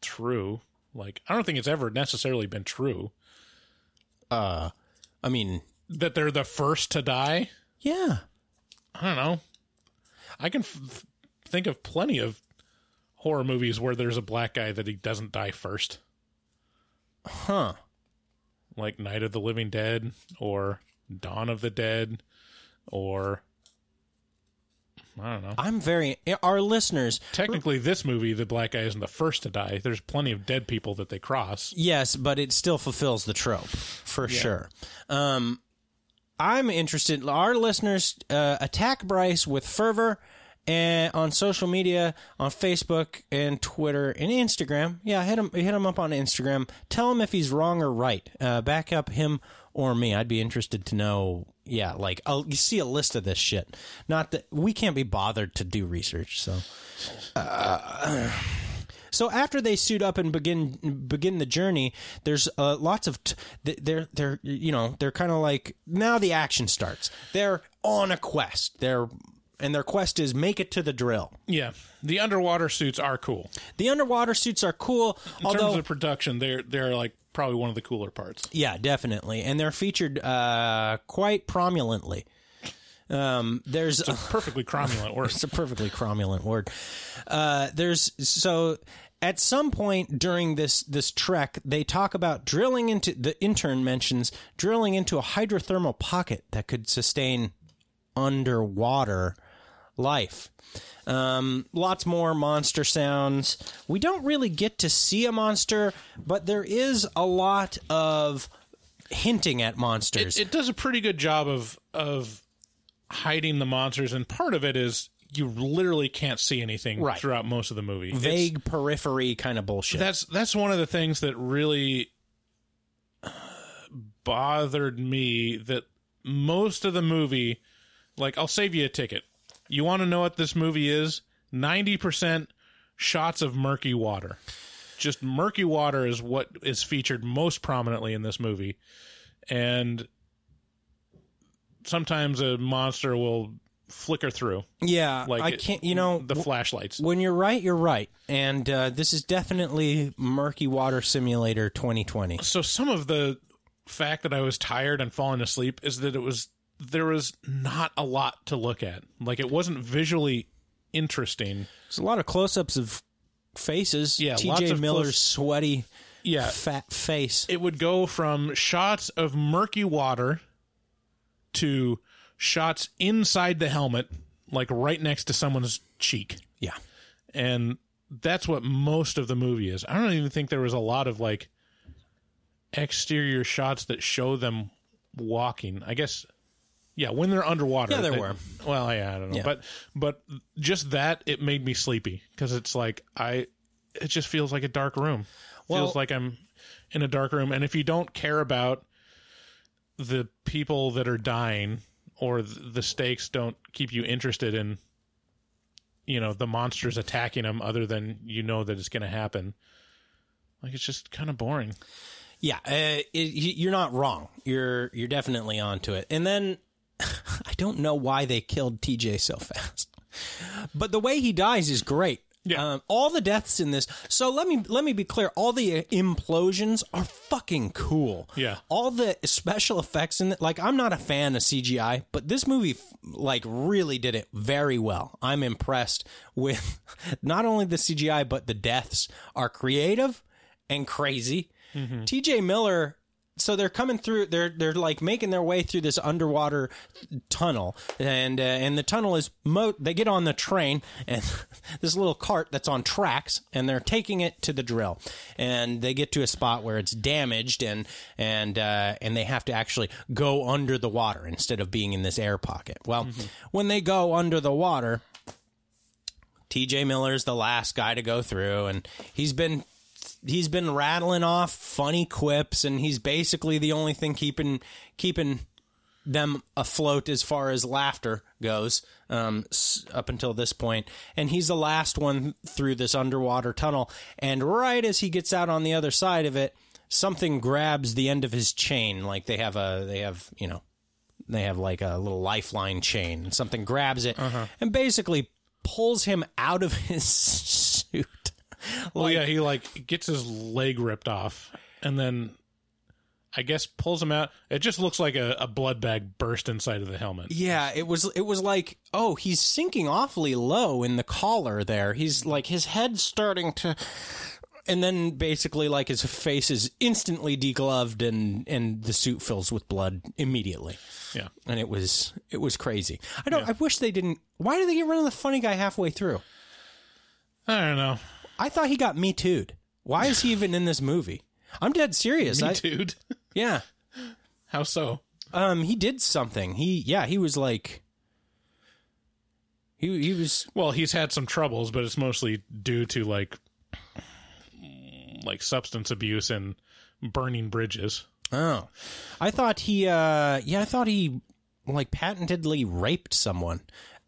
True. Like I don't think it's ever necessarily been true Uh, I mean, that they're the first to die. yeah. I don't know. I can f- think of plenty of horror movies where there's a black guy that he doesn't die first, Huh. like Night of the Living Dead or Dawn of the Dead or I don't know. I'm very. Our listeners. Technically, this movie, the black guy isn't the first to die. There's plenty of dead people that they cross. Yes, but it still fulfills the trope for sure. Um, I'm interested. Our listeners uh, attack Bryce with fervor. And on social media, on Facebook and Twitter and Instagram, yeah, hit him, hit him up on Instagram. Tell him if he's wrong or right. Uh, back up him or me. I'd be interested to know. Yeah, like I'll, you see a list of this shit. Not that we can't be bothered to do research. So, uh, so after they suit up and begin begin the journey, there's uh, lots of t- they're they're you know they're kind of like now the action starts. They're on a quest. They're and their quest is make it to the drill. Yeah, the underwater suits are cool. The underwater suits are cool, In although terms of production, they're they're like probably one of the cooler parts. yeah, definitely, and they're featured uh, quite prominently. Um, there's It's a perfectly cromulent word. It's a perfectly cromulent word. Uh, there's so at some point during this this trek, they talk about drilling into the intern mentions drilling into a hydrothermal pocket that could sustain underwater life. Um, lots more monster sounds. We don't really get to see a monster, but there is a lot of hinting at monsters. It, it does a pretty good job of of hiding the monsters, and part of it is you literally can't see anything Right. throughout most of the movie. It's- Vague periphery kind of bullshit. That's that's one of the things that really uh, bothered me. That most of the movie, like, I'll save you a ticket. You want to know what this movie is? Ninety percent shots of murky water. Just murky water is what is featured most prominently in this movie, and sometimes a monster will flicker through. Yeah, like I can't. You know, the flashlights. When you're right, you're right, and uh, this is definitely Murky Water Simulator 2020. so some of the fact that I was tired and falling asleep is that it was there was not a lot to look at. Like it wasn't visually interesting. There's a lot of close-ups of faces. Yeah, T.J. Miller's close- sweaty, Yeah. fat face. It would go from shots of murky water to shots inside the helmet, like right next to someone's cheek. Yeah, And that's what most of the movie is. I don't even think there was a lot of like exterior shots that show them walking. I guess yeah, when they're underwater. Yeah, there they- were. Well, yeah, I don't know. Yeah. But but just that it made me sleepy cuz it's like I it just feels like a dark room. Well- feels like I'm in a dark room and if you don't care about the people that are dying or the stakes don't keep you interested in you know the monsters attacking them other than you know that it's going to happen like it's just kind of boring yeah. Uh, it, you're not wrong. You're you're definitely onto it. And then I don't know why they killed T.J. so fast, but the way he dies is great. Yeah. Um, all the deaths in this. So let me let me be clear. All the implosions are fucking cool. Yeah. All the special effects in it. Like I'm not a fan of CGI, but this movie like really did it very well. I'm impressed with not only the CGI but the deaths are creative and crazy. Mm-hmm. TJ Miller so they're coming through. They're they're like making their way through this underwater tunnel, and uh, and the tunnel is mo. They get on the train and this little cart that's on tracks, and they're taking it to the drill, and they get to a spot where it's damaged, and and uh, and they have to actually go under the water instead of being in this air pocket. Well, when they go under the water. TJ Miller's the last guy to go through, and he's been he's been rattling off funny quips, and he's basically the only thing keeping keeping them afloat as far as laughter goes um, up until this point. And he's the last one through this underwater tunnel. And right as he gets out on the other side of it, something grabs the end of his chain. Like they have a they have you know they have like a little lifeline chain, and something grabs it and basically pulls him out of his Well, yeah, he like gets his leg ripped off, and then I guess pulls him out. It just looks like a, a blood bag burst inside of the helmet. Yeah, it was it was like, oh, he's sinking awfully low in the collar there. He's like his head's starting to and then basically like his face is instantly degloved and and the suit fills with blood immediately. Yeah. And it was it was crazy. I don't I wish they didn't why did they get rid of the funny guy halfway through? I don't know. I thought he got me too'd. Why is he even in this movie? I'm dead serious. Me. Yeah. How so? Um, he did something. He yeah, he was like he he was Well, he's had some troubles, but it's mostly due to like like substance abuse and burning bridges. Oh. I thought he uh yeah, I thought he like patentedly raped someone.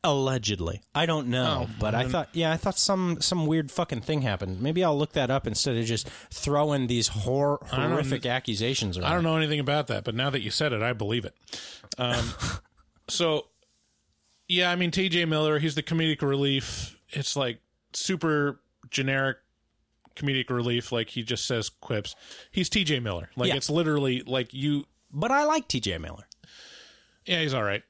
Allegedly. I don't know. Oh, but I thought yeah, I thought some some weird fucking thing happened. Maybe I'll look that up instead of just throwing these hor- horrific accusations around. I don't know anything about that, but now that you said it, I believe it. Um, so, yeah, I mean, TJ Miller, he's the comedic relief. It's like super generic comedic relief. Like he just says quips. He's TJ Miller. Like Yeah. it's literally like you. But I like TJ Miller. Yeah, he's all right.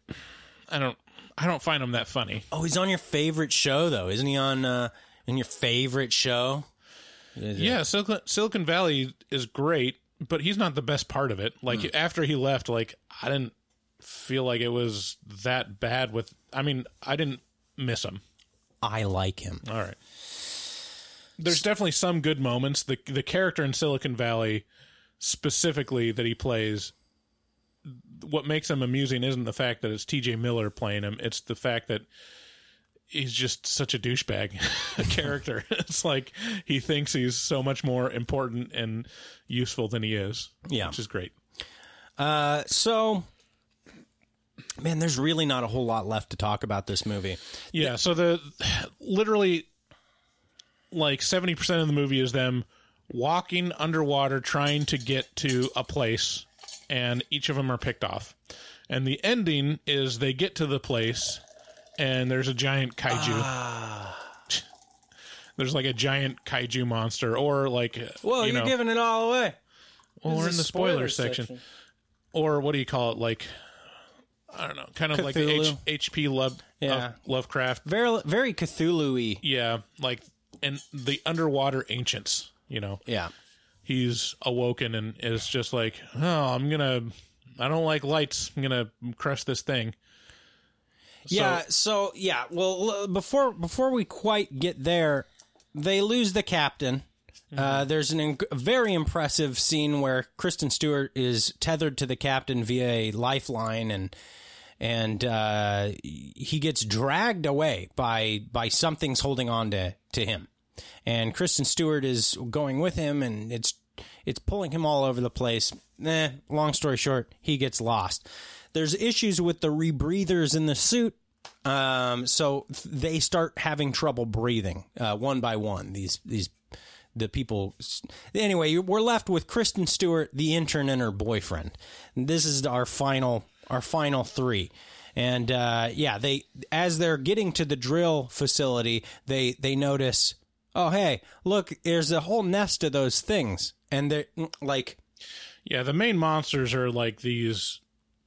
I don't. I don't find him that funny. Oh, he's on your favorite show though. Isn't he on uh in your favorite show? Yeah, Silicon, Silicon Valley is great, but he's not the best part of it. Like Hmm. after he left, like I didn't feel like it was that bad. With I mean, I didn't miss him. I like him. All right. There's definitely some good moments. The the character in Silicon Valley specifically that he plays what makes him amusing isn't the fact that it's TJ Miller playing him, it's the fact that he's just such a douchebag character. It's like he thinks he's so much more important and useful than he is. Yeah. Which is great. Uh, so, man, there's really not a whole lot left to talk about this movie. Yeah, so the literally like 70% of the movie is them walking underwater trying to get to a place and each of them are picked off. And the ending is they get to the place and there's a giant kaiju. Ah. there's like a giant kaiju monster or like uh, Well, you you're know, giving it all away. well, we're in the spoiler, spoiler section. section. Or what do you call it like I don't know, kind of like the H- HP Love uh, Yeah. of Lovecraft Very, very Cthulhu-y. Yeah, like and the underwater ancients, you know. Yeah. He's awoken and is just like, "Oh, I'm going to I don't like lights. I'm going to crush this thing." So- yeah. So yeah. Well, before before we quite get there, they lose the captain. Uh, there's an very impressive scene where Kristen Stewart is tethered to the captain via a lifeline, and and uh, he gets dragged away by by something's holding on to to him, and Kristen Stewart is going with him, and it's it's pulling him all over the place. Eh, long story short, he gets lost. There's issues with the rebreathers in the suit. Um, so they start having trouble breathing, uh, one by one. These, these, the people. Anyway, we're left with Kristen Stewart, the intern, and her boyfriend. This is our final, our final three. And, uh, yeah, they, as they're getting to the drill facility, they, they notice, oh, hey, look, there's a whole nest of those things. And they're like, Yeah, the main monsters are like these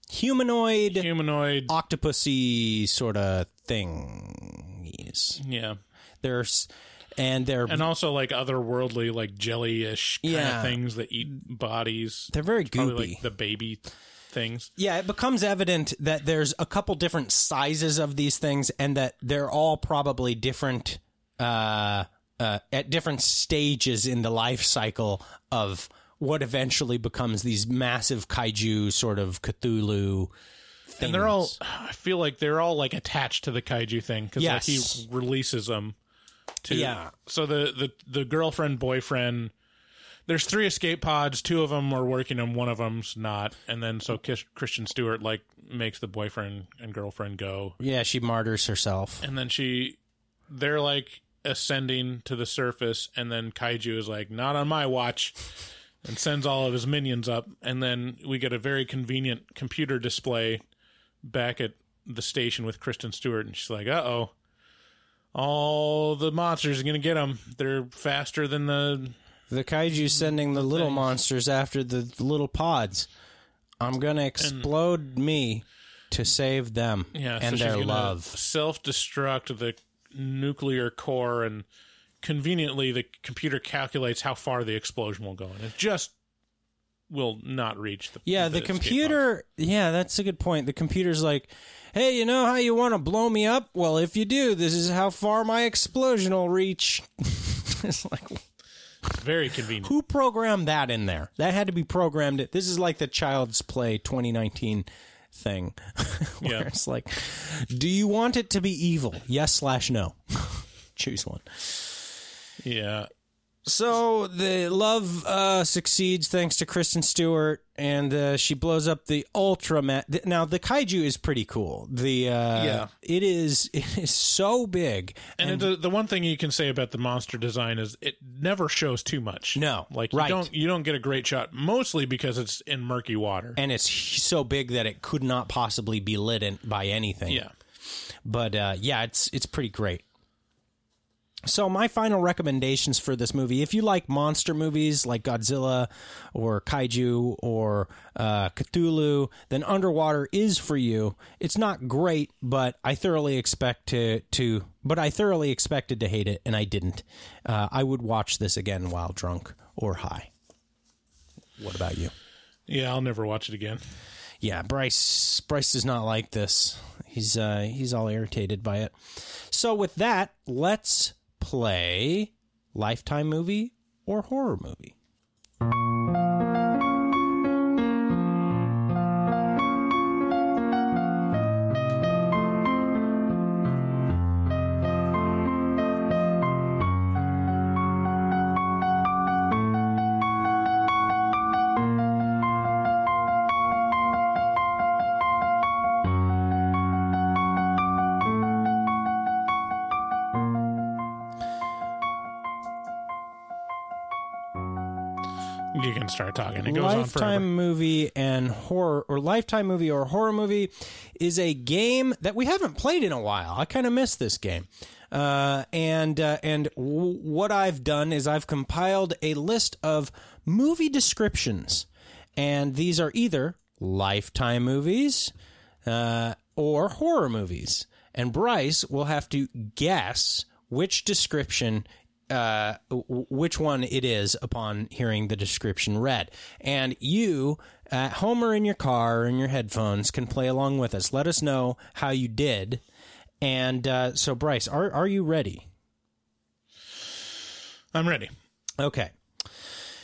humanoid, humanoid octopusy sort of thingies. Yeah. There's and they're and also like otherworldly, like jelly-ish kind Yeah. of things that eat bodies. They're very It's goopy. like the baby things. Yeah, it becomes evident that there's a couple different sizes of these things, and that they're all probably different uh, uh, at different stages in the life cycle of what eventually becomes these massive kaiju sort of Cthulhu. Things. And they're all, I feel like they're all like attached to the kaiju thing because Yes. he releases them. To, Yeah. So the, the the girlfriend boyfriend, there's three escape pods. Two of them are working, and one of them's not. And then so Kish, Kristen Stewart like makes the boyfriend and girlfriend go, yeah, she martyrs herself. and then she, they're like ascending to the surface, and then Kaiju is like, not on my watch. And sends all of his minions up, and then we get a very convenient computer display back at the station with Kristen Stewart, and she's like, "Uh oh, all the monsters are gonna get them. They're faster than the The kaiju sending the little monsters after the little pods. I'm gonna explode me to save them yeah." and so their love. self-destruct the nuclear core, and conveniently, the computer calculates how far the explosion will go, and it just will not reach the Yeah, the, pod. computer. Yeah, that's a good point. The computer's like, hey, you know how you want to blow me up? Well, if you do, this is how far my explosion will reach. it's like, Very convenient. who programmed that in there? That had to be programmed. This is like the Child's Play 2019 thing. where Yeah. it's like, do you want it to be evil? Yes slash no. Choose one. Yeah, So the love uh, succeeds thanks to Kristen Stewart, and uh, she blows up the Ultra. Ma- now the kaiju is pretty cool. The uh, Yeah. it is it is so big, And, the the one thing you can say about the monster design is it never shows too much. No, like you right. don't you don't get a great shot, mostly because it's in murky water. and it's so big that it could not possibly be lit in, by anything. yeah, but uh, yeah, it's it's pretty great. So my final recommendations for this movie, if you like monster movies like Godzilla or Kaiju or uh, Cthulhu, then Underwater is for you. It's not great, but I thoroughly expect to to, but I thoroughly expected to hate it, and I didn't. Uh, I would watch this again while drunk or high. What about you? yeah. I'll never watch it again. Yeah, Bryce Bryce does not like this. He's uh he's all irritated by it. So with that, let's play lifetime movie or horror movie. Start talking. It goes on forever. lifetime movie and horror or lifetime movie or horror movie is a game that we haven't played in a while. I kind of miss this game. Uh, and uh, and w- what I've done is I've compiled a list of movie descriptions, and these are either lifetime movies uh, or horror movies. And Bryce will have to guess which description uh, which one it is upon hearing the description read. And you, at home or in your car or in your headphones, can play along with us. Let us know how you did. And uh, so, Bryce, are are you ready? I'm ready. Okay.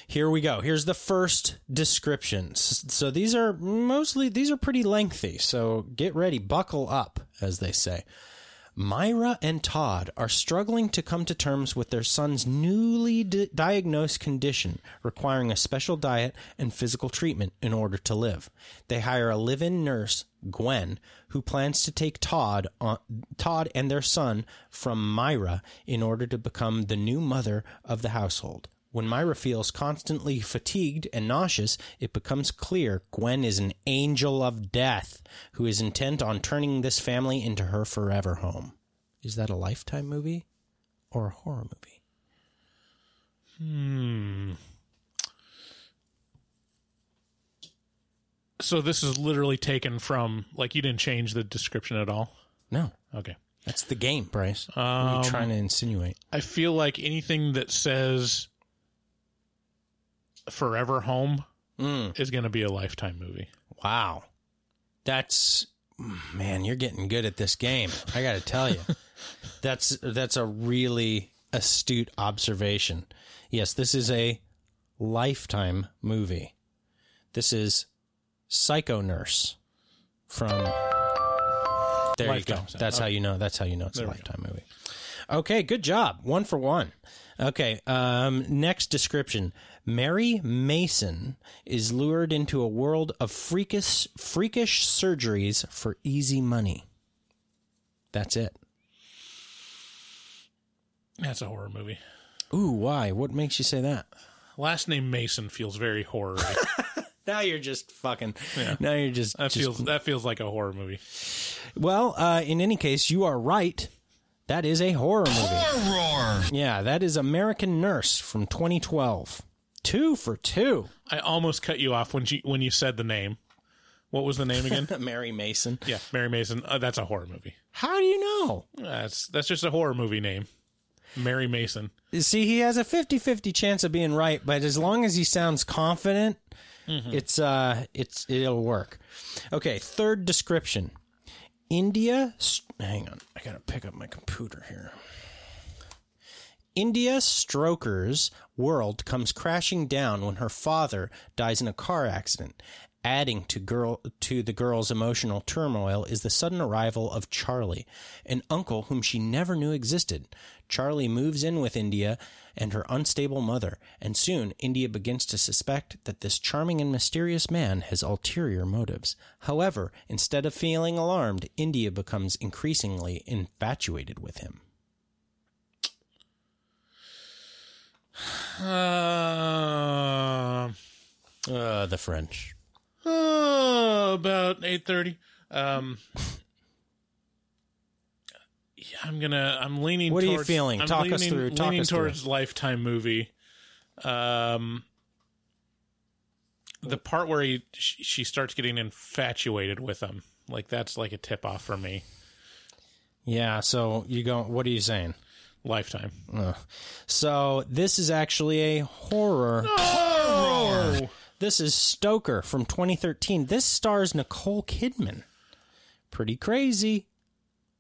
Here we go. Here's the first descriptions. So these are mostly these are pretty lengthy. So get ready, buckle up, as they say. Myra and Todd are struggling to come to terms with their son's newly di- diagnosed condition, requiring a special diet and physical treatment in order to live. They hire a live-in nurse, Gwen, who plans to take Todd on, Todd and their son from Myra in order to become the new mother of the household. When Myra feels constantly fatigued and nauseous, it becomes clear Gwen is an angel of death who is intent on turning this family into her forever home. Is that a lifetime movie or a horror movie? Hmm. So this is literally taken from like you didn't change the description at all. No. Okay. That's the game, Bryce. what are Um, you trying to insinuate? I feel like anything that says "Forever Home" is going to be a lifetime movie. Wow. That's man, you're getting good at this game. I got to tell you. that's that's a really astute observation. Yes, this is a lifetime movie. This is Psycho Nurse from There you go. That's how you know. That's how you know it's There a lifetime movie. Okay, good job. One for one. Okay, um, next description. Mary Mason is lured into a world of freakish, freakish surgeries for easy money. That's it. That's a horror movie. Ooh, why? What makes you say that? Last name Mason feels very horror. Now you're just fucking. Yeah. Now you're just. that just- feels that feels like a horror movie. Well, uh, in any case, you are right. That is a horror movie. Horror. Yeah, that is American Nurse from 2012. Two for two. I almost cut you off when you when you said the name. What was the name again? Mary Mason. yeah, Mary Mason. Uh, that's a horror movie. How do you know? That's that's just a horror movie name. Mary Mason. See, he has a 50-50 chance of being right, but as long as he sounds confident, it's uh it's it'll work. Okay, third description. India, hang on. I got to pick up my computer here. India Stoker's world comes crashing down when her father dies in a car accident. Adding to girl to the girl's emotional turmoil is the sudden arrival of Charlie, an uncle whom she never knew existed. Charlie moves in with India and her unstable mother, and soon India begins to suspect that this charming and mysterious man has ulterior motives. However, instead of feeling alarmed, India becomes increasingly infatuated with him. Uh, Uh, the French. uh, about eight thirty. Um, yeah, I'm gonna. I'm leaning. What are you feeling? I'm Talk us through, talk leaning us through. towards Lifetime movie. Um, the part where he she starts getting infatuated with him, like that's like a tip off for me. Yeah, so you go. What are you saying? Lifetime. Ugh. So this is actually a horror. Oh, This is Stoker from 2013. This stars Nicole Kidman. Pretty crazy.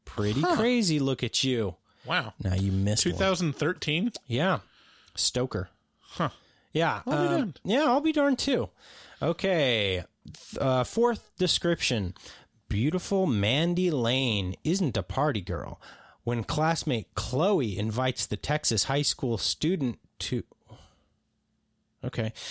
Pretty crazy. Look at you. wow. Now you missed one. 2013. Yeah, Stoker. Huh. Yeah, I'll um, yeah, I'll be darned too. Okay, uh, fourth description: beautiful Mandy Lane isn't a party girl. When classmate Chloe invites the Texas high school student to, okay.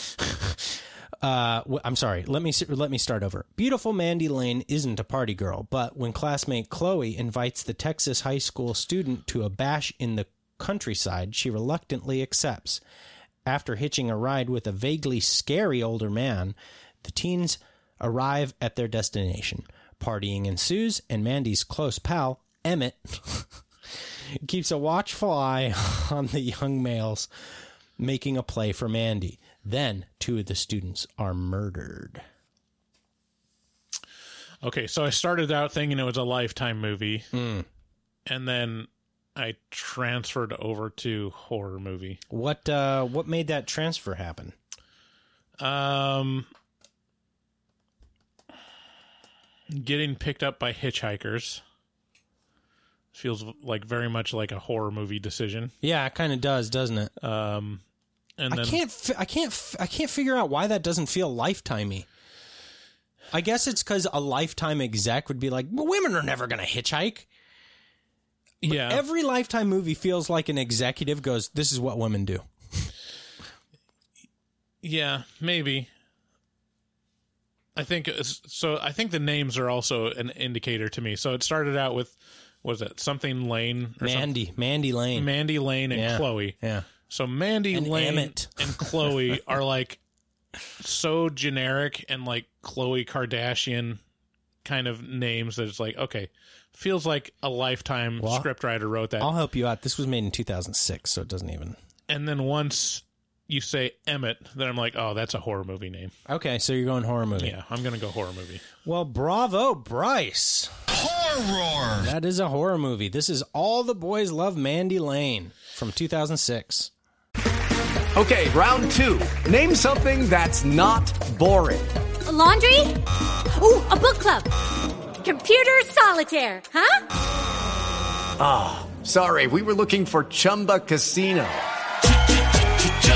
Uh, I'm sorry. Let me let me start over. Beautiful Mandy Lane isn't a party girl, but when classmate Chloe invites the Texas high school student to a bash in the countryside, she reluctantly accepts. After hitching a ride with a vaguely scary older man, the teens arrive at their destination. Partying ensues, and Mandy's close pal, Emmett, keeps a watchful eye on the young males making a play for Mandy. Then two of the students are murdered. Okay, so I started out thinking it was a Lifetime movie, Hmm. and then I transferred over to horror movie. What uh, what made that transfer happen? Um, getting picked up by hitchhikers feels like very much like a horror movie decision. Yeah, it kind of does, doesn't it? Um, and then I can't, fi- I can't, f- I can't figure out why that doesn't feel lifetimey. I guess it's because a lifetime exec would be like, well, "Women are never going to hitchhike." yeah, Every lifetime movie feels like an executive goes, "This is what women do." yeah, maybe. I think so. I think the names are also an indicator to me. So it started out with was it something Lane or Mandy, Mandy Lane. Mandy Lane and Yeah. Chloe. yeah, So Mandy And Lane Emmett. and Chloe are like so generic and like Khloe Kardashian kind of names that it's like okay, feels like a lifetime Well, scriptwriter wrote that. I'll help you out. This was made in 2006, so it doesn't even. and then once you say Emmett, then I'm like, oh, that's a horror movie name. Okay, so you're going horror movie. Yeah, I'm gonna go horror movie. Well, bravo, Bryce. Horror. Horror. That is a horror movie. This is All the Boys Love Mandy Lane from 2006. Okay, round two. Name something that's not boring. A laundry? Ooh, a book club. Computer solitaire, huh? Ah, oh, sorry, we were looking for Chumba Casino.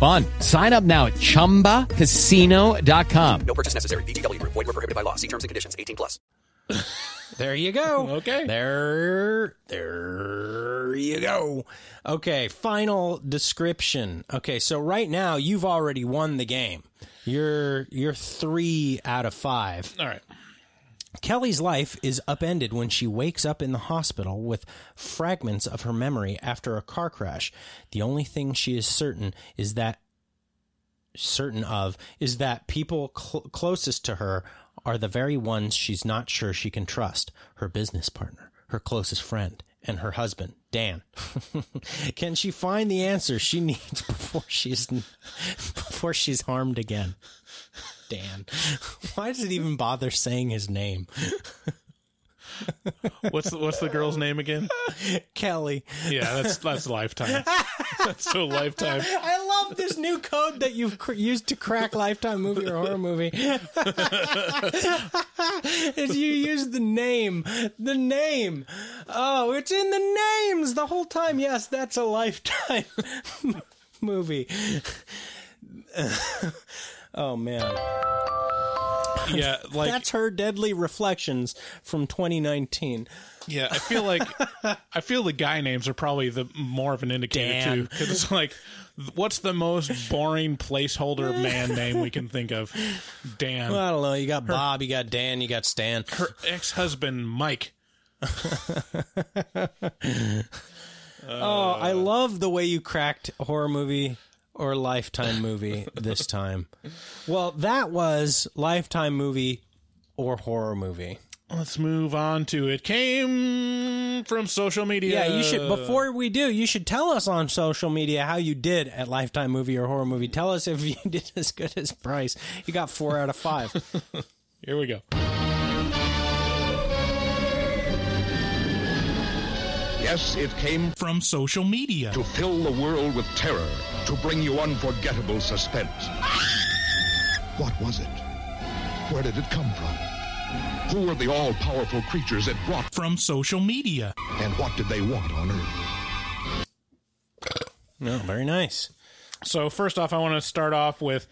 fun. Sign up now at ChumbaCasino.com. No purchase necessary. VGW. Void were prohibited by law. See terms and conditions. 18 plus. There you go. Okay. There, there you go. Okay, final description. Okay, so right now you've already won the game. You're you're three out of five. All right. Kelly's life is upended when she wakes up in the hospital with fragments of her memory after a car crash. The only thing she is certain is that certain of is that people cl- closest to her are the very ones she's not sure she can trust her business partner, her closest friend, and her husband, Dan. can she find the answer she needs before she's before she's harmed again? Dan. Why does it even bother saying his name? what's the, what's the girl's name again? Kelly. Yeah, that's that's lifetime. that's so lifetime. I love this new code that you've cr- used to crack lifetime movie or horror movie. Is you use the name, the name. Oh, it's in the names the whole time. Yes, that's a lifetime movie. Oh man. Yeah, like that's her deadly reflections from 2019. Yeah, I feel like I feel the guy names are probably the more of an indicator Dan. too, because it's like, what's the most boring placeholder man name we can think of? Dan. Well, I don't know. You got Bob, you got Dan, you got Stan. Her ex-husband Mike. oh, I love the way you cracked horror movie or lifetime movie this time. Well, that was lifetime movie or horror movie. Let's move on to it. Came from social media. Yeah, you should. Before we do, you should tell us on social media how you did at Lifetime Movie or Horror Movie. Tell us if you did as good as Bryce. You got four out of five. Here we go. Yes, it came from social media to fill the world with terror, to bring you unforgettable suspense. What was it? Where did it come from? Who were the all powerful creatures it brought from social media? And what did they want on Earth? No, very nice. So, first off, I want to start off with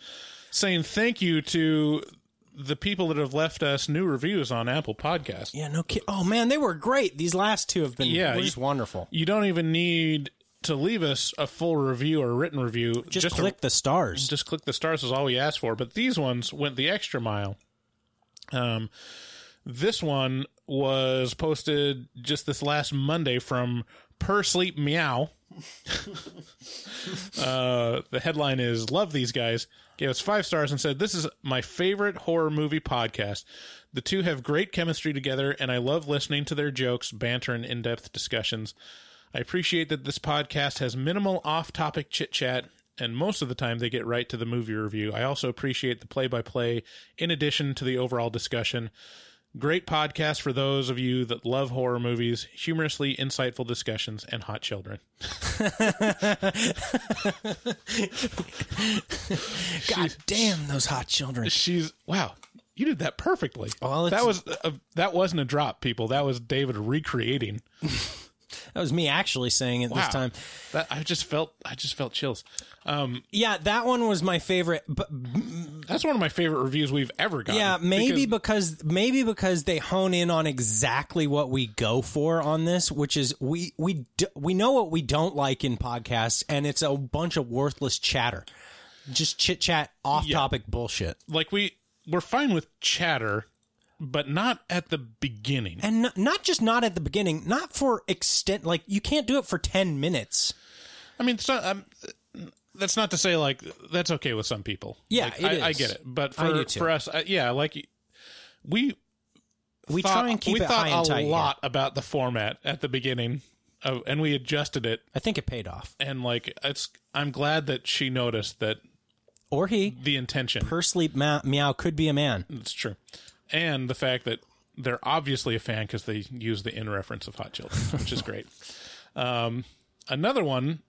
saying thank you to the people that have left us new reviews on Apple Podcasts. Yeah, no kid. Oh man, they were great. These last two have been Yeah, were you- just wonderful. You don't even need to leave us a full review or a written review. Just, a- click the stars. just click the stars is all we asked for. But these ones went the extra mile. Um, this one was posted just this last Monday from Per Sleep Meow. uh, the headline is "Love these guys." Gave us five stars and said, "This is my favorite horror movie podcast. The two have great chemistry together, and I love listening to their jokes, banter, and in-depth discussions. I appreciate that this podcast has minimal off-topic chit-chat." And most of the time, they get right to the movie review. I also appreciate the play by play in addition to the overall discussion. Great podcast for those of you that love horror movies, humorously insightful discussions, and hot children. God damn those hot children. She's wow, you did that perfectly. Well, that was a, that wasn't a drop, people. That was David recreating. That was me actually saying it this time. That I just felt I just felt chills. Um, Yeah, that one was my favorite. But that's one of my favorite reviews we've ever gotten. yeah, maybe because- because, maybe because they hone in on exactly what we go for on this, which is we we d- we know what we don't like in podcasts, and it's a bunch of worthless chatter, just chit chat, off topic bullshit. like we we're fine with chatter, but not at the beginning. And not, not just not at the beginning, not for extent. Like you can't do it for ten minutes. I mean, it's not, um, that's not to say like that's okay with some people. Yeah, Like, I, I get it, but for for us, uh, yeah, like we We thought- try and keep we it thought high and a tight. lot about the format at the beginning, of, and we adjusted it. I think it paid off. And like it's, I'm glad that she noticed that, or he, the intention. Per sleep meow, meow could be a man. It's true, and the fact that they're obviously a fan because they use the in reference of Hot Children, which is great. Um, another one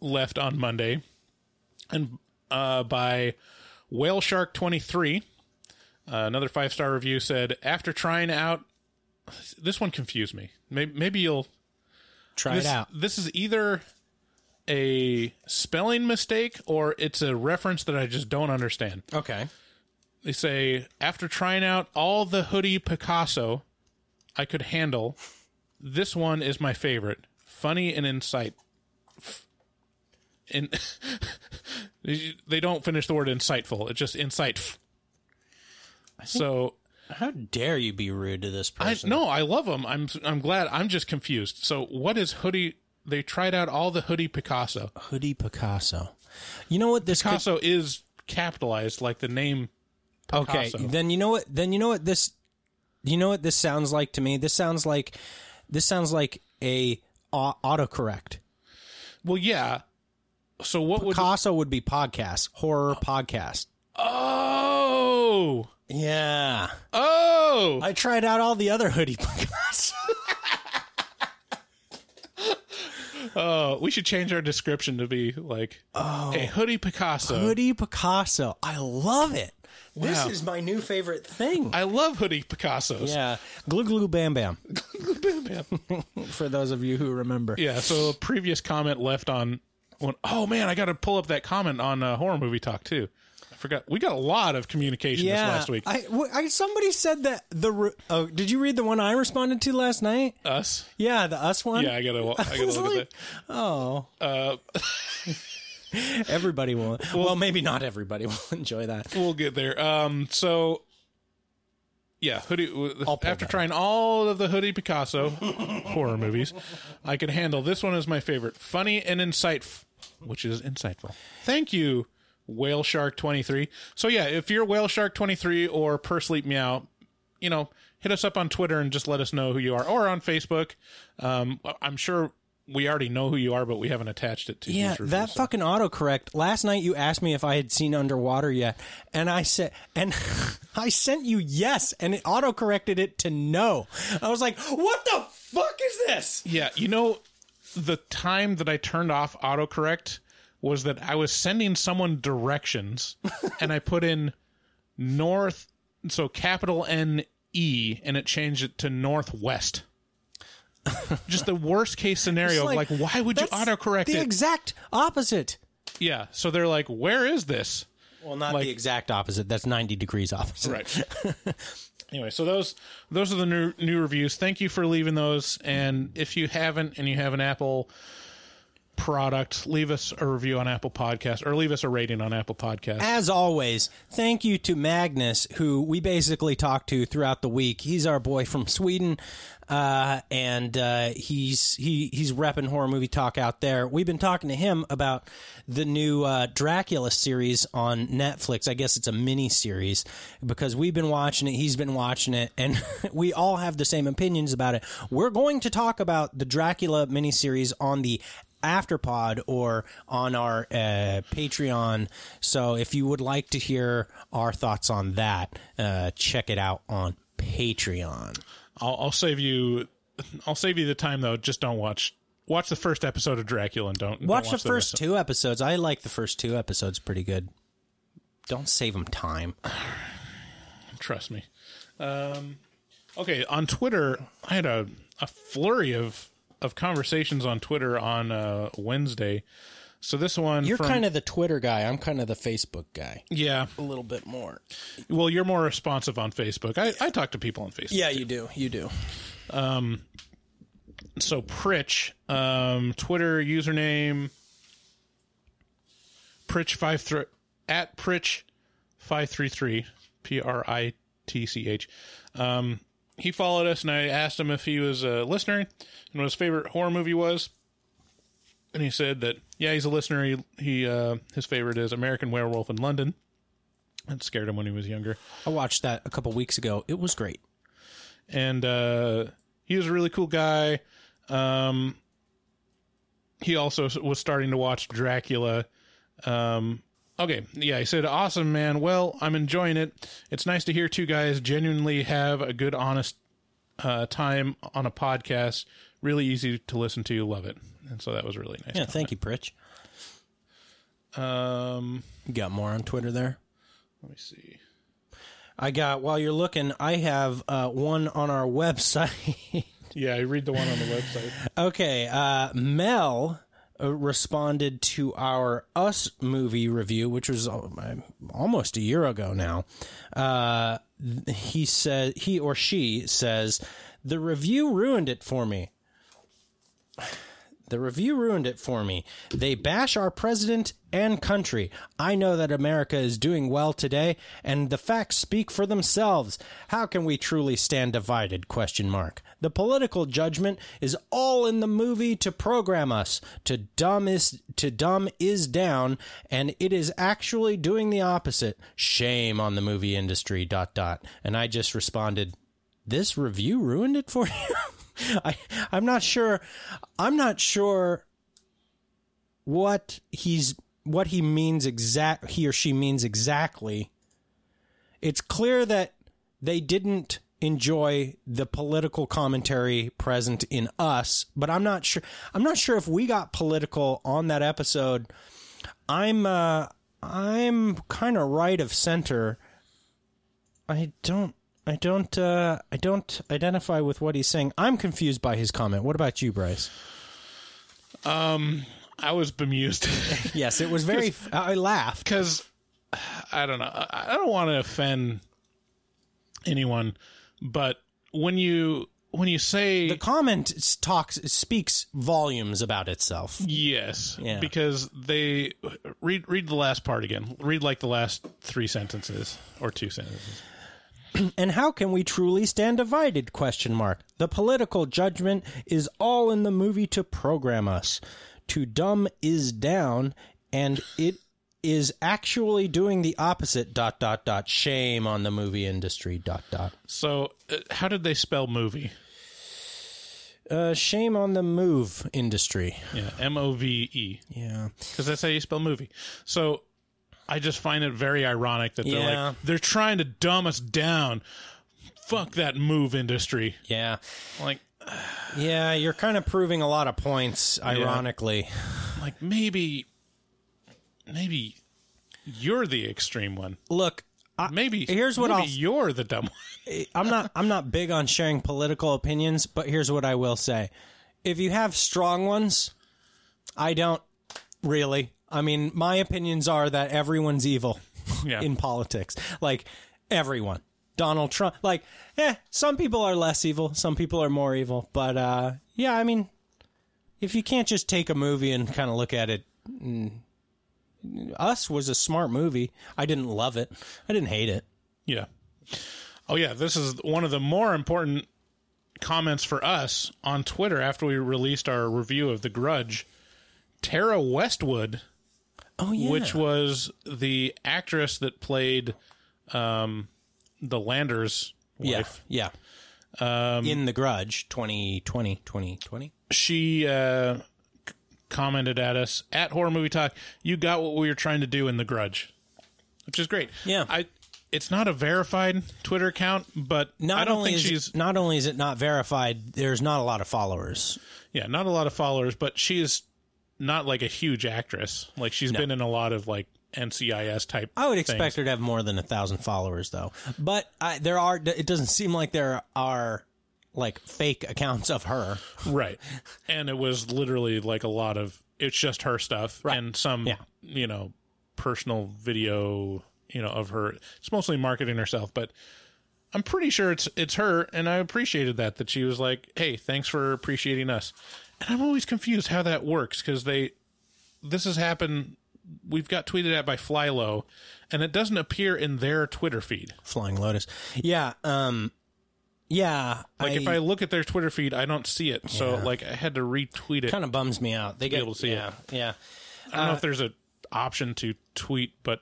left on Monday, and uh, by Whale Shark twenty three. Uh, another five star review said after trying out this one confused me. Maybe, maybe you'll Try this, it out. This is either a spelling mistake or it's a reference that I just don't understand. Okay. They say after trying out all the hoodie Picasso I could handle, this one is my favorite. Funny and insight. In they don't finish the word insightful. It's just insight. So how dare you be rude to this I person? no, I love them. I'm I'm glad. I'm just confused. So what is hoodie? They tried out all the hoodie Picasso. Hoodie Picasso. You know what this could- Picasso is capitalized like the name. Okay, then you know what? Then you know what this. You know what this sounds like to me? This sounds like, this sounds like a au- autocorrect. Well, yeah. So what would Picasso would be podcast horror podcast? Oh, yeah. Oh, I tried out all the other hoodie Picasso. Oh, uh, we should change our description to be like oh. a hoodie Picasso. hoodie Picasso. I love it. This Wow. is my new favorite thing. I love hoodie Picassos. yeah, glue glue bam bam. glue Bam, bam. For those of you who remember. Yeah. So a previous comment left on. When, oh man, I got to pull up that comment on uh, horror movie talk too. I forgot. We got a lot of communication this last week. I, w- I- somebody said that the. re- Oh, did you read the one I responded to last night? Us. Yeah, the us one. Yeah, I gotta. I gotta was look like, at Oh, that. Uh, everybody will. Well, maybe not everybody will enjoy that. we'll get there. Um. So. Yeah, hoodie. After trying all of the hoodie Picasso horror movies, I could handle this one as my favorite. Funny and insightful, which is insightful. Thank you, Whale Shark twenty three. So yeah, if you're Whale Shark twenty three or Per Sleep Meow, you know, hit us up on Twitter and just let us know who you are, or on Facebook. Um, I'm sure we already know who you are, but we haven't attached it to Yeah, reviews, that so. fucking autocorrect. Last night you asked me if I had seen Underwater yet, and I said, and I sent you yes, and it autocorrected it to no. I was like, what the fuck is this? Yeah, you know, the time that I turned off autocorrect was that I was sending someone directions and I put in north, so capital N E, and it changed it to northwest. Just the worst case scenario of like, why would you autocorrect the it? exact opposite. yeah, so they're like, where is this? Well, not Like- the exact opposite. That's ninety degrees opposite. Right. anyway, so those those are the new new reviews. Thank you for leaving those. And if you haven't and you have an Apple product, leave us a review on Apple Podcast or leave us a rating on Apple Podcast. As always, thank you to Magnus, who we basically talk to throughout the week. He's our boy from Sweden, uh, and uh, he's he he's repping horror movie talk out there. We've been talking to him about the new uh, Dracula series on Netflix. I guess it's a mini series because we've been watching it. He's been watching it, and we all have the same opinions about it. We're going to talk about the Dracula miniseries on the afterpod or on our uh, Patreon. So if you would like to hear our thoughts on that, uh, check it out on Patreon. I'll, I'll save you. I'll save you the time though. Just don't watch. Watch the first episode of Dracula and don't don't Watch, the rest first two episodes. I like the first two episodes pretty good. Don't save them time. Trust me. Um, okay, on Twitter, I had a a flurry of of conversations on Twitter on uh, Wednesday. So this one, You're from- kind of the Twitter guy. I'm kind of the Facebook guy. yeah, A little bit more. Well, you're more responsive on Facebook. I, I talk to people on Facebook. Yeah, you do. You do. Um, so Pritch, um, Twitter username Pritch five three at Pritch five three three P R I T C H. Um, he followed us, and I asked him if he was a listener and what his favorite horror movie was. And he said that yeah, he's a listener. He, he uh, his favorite is American Werewolf in London. That scared him when he was younger. I watched that a couple weeks ago. It was great. and uh, he was a really cool guy. Um, he also was starting to watch Dracula. Um, okay, yeah, he said, "Awesome, man. Well, I'm enjoying it. It's nice to hear two guys genuinely have a good, honest uh, time on a podcast. Really easy to listen to. Love it." And so that was really nice. Yeah, thank you, Pritch. Um, You got more on Twitter there? let me see. I got, while you're looking, I have uh, one on our website. Yeah, I read the one on the website. okay, uh, Mel uh, responded to our Us movie review, which was uh, almost a year ago now. Uh, he said, he or she says, the review ruined it for me. The review ruined it for me. They bash our president and country. I know that America is doing well today, and the facts speak for themselves. How can we truly stand divided? Question mark. The political judgment is all in the movie to program us. To dumb is to dumb is down, and it is actually doing the opposite. Shame on the movie industry. Dot dot. And I just responded, "This review ruined it for you." I I'm not sure I'm not sure what he's what he means exact he or she means exactly. It's clear that they didn't enjoy the political commentary present in us, but I'm not sure I'm not sure if we got political on that episode. I'm uh I'm kind of right of center. I don't I don't uh, I don't identify with what he's saying. I'm confused by his comment. What about you, Bryce? Um, I was bemused. yes, it was very. I laughed because I don't know. I I don't want to offend anyone, but when you when you say the comment talks speaks volumes about itself. yes, Yeah. because they read read the last part again. Read like the last three sentences or two sentences. and how can we truly stand divided? Question mark. The political judgment is all in the movie to program us. To dumb is down and it is actually doing the opposite dot dot dot. Shame on the movie industry dot dot. So, uh, how did they spell movie? uh shame on the move industry. Yeah, M O V E. Yeah, because that's how you spell movie. So, I just find it very ironic that they're Yeah. like they're trying to dumb us down. Fuck that move industry. yeah Like, yeah you're kind of proving a lot of points ironically like maybe, maybe you're the extreme one. look I, Maybe here's what maybe I'll you're the dumb one. I'm not I'm not big on sharing political opinions, but here's what I will say. If you have strong ones, I don't really. I mean, my opinions are that everyone's evil Yeah. in politics. Like everyone. Donald Trump like eh, some people are less evil, some people are more evil, but uh yeah, I mean if you can't just take a movie and kind of look at it mm, us was a smart movie. I didn't love it. I didn't hate it. Yeah. Oh yeah, this is one of the more important comments for us on Twitter after we released our review of The Grudge. Tara Westwood, Oh yeah. which was the actress that played um, the Landers wife. Yeah, yeah. Um, in The Grudge 2020, 2020. She uh, c- commented at us at Horror Movie Talk. You got what we were trying to do in The Grudge, which is great. Yeah. I. It's not a verified Twitter account, but Not I don't only think she's it, not only is it not verified, there's not a lot of followers. Yeah, not a lot of followers, but she is not like a huge actress. Like she's No. been in a lot of like NCIS type. I would things. expect her to have more than a thousand followers, though. But I, there are. It doesn't seem like there are like fake accounts of her. Right. And it was literally like a lot of it's just her stuff and some you know personal video, you know, of her. It's mostly marketing herself, but I'm pretty sure it's it's her and I appreciated that that she was like, "Hey, thanks for appreciating us." And I'm always confused how that works cuz they this has happened we've got tweeted at by FlyLo and it doesn't appear in their Twitter feed. Flying Lotus. Yeah, um yeah, Like if I look at their Twitter feed, I don't see it. So like I had to retweet it. kind of bums me out. They to be get able to see yeah, it. Yeah. I don't know Uh, if there's a option to tweet, but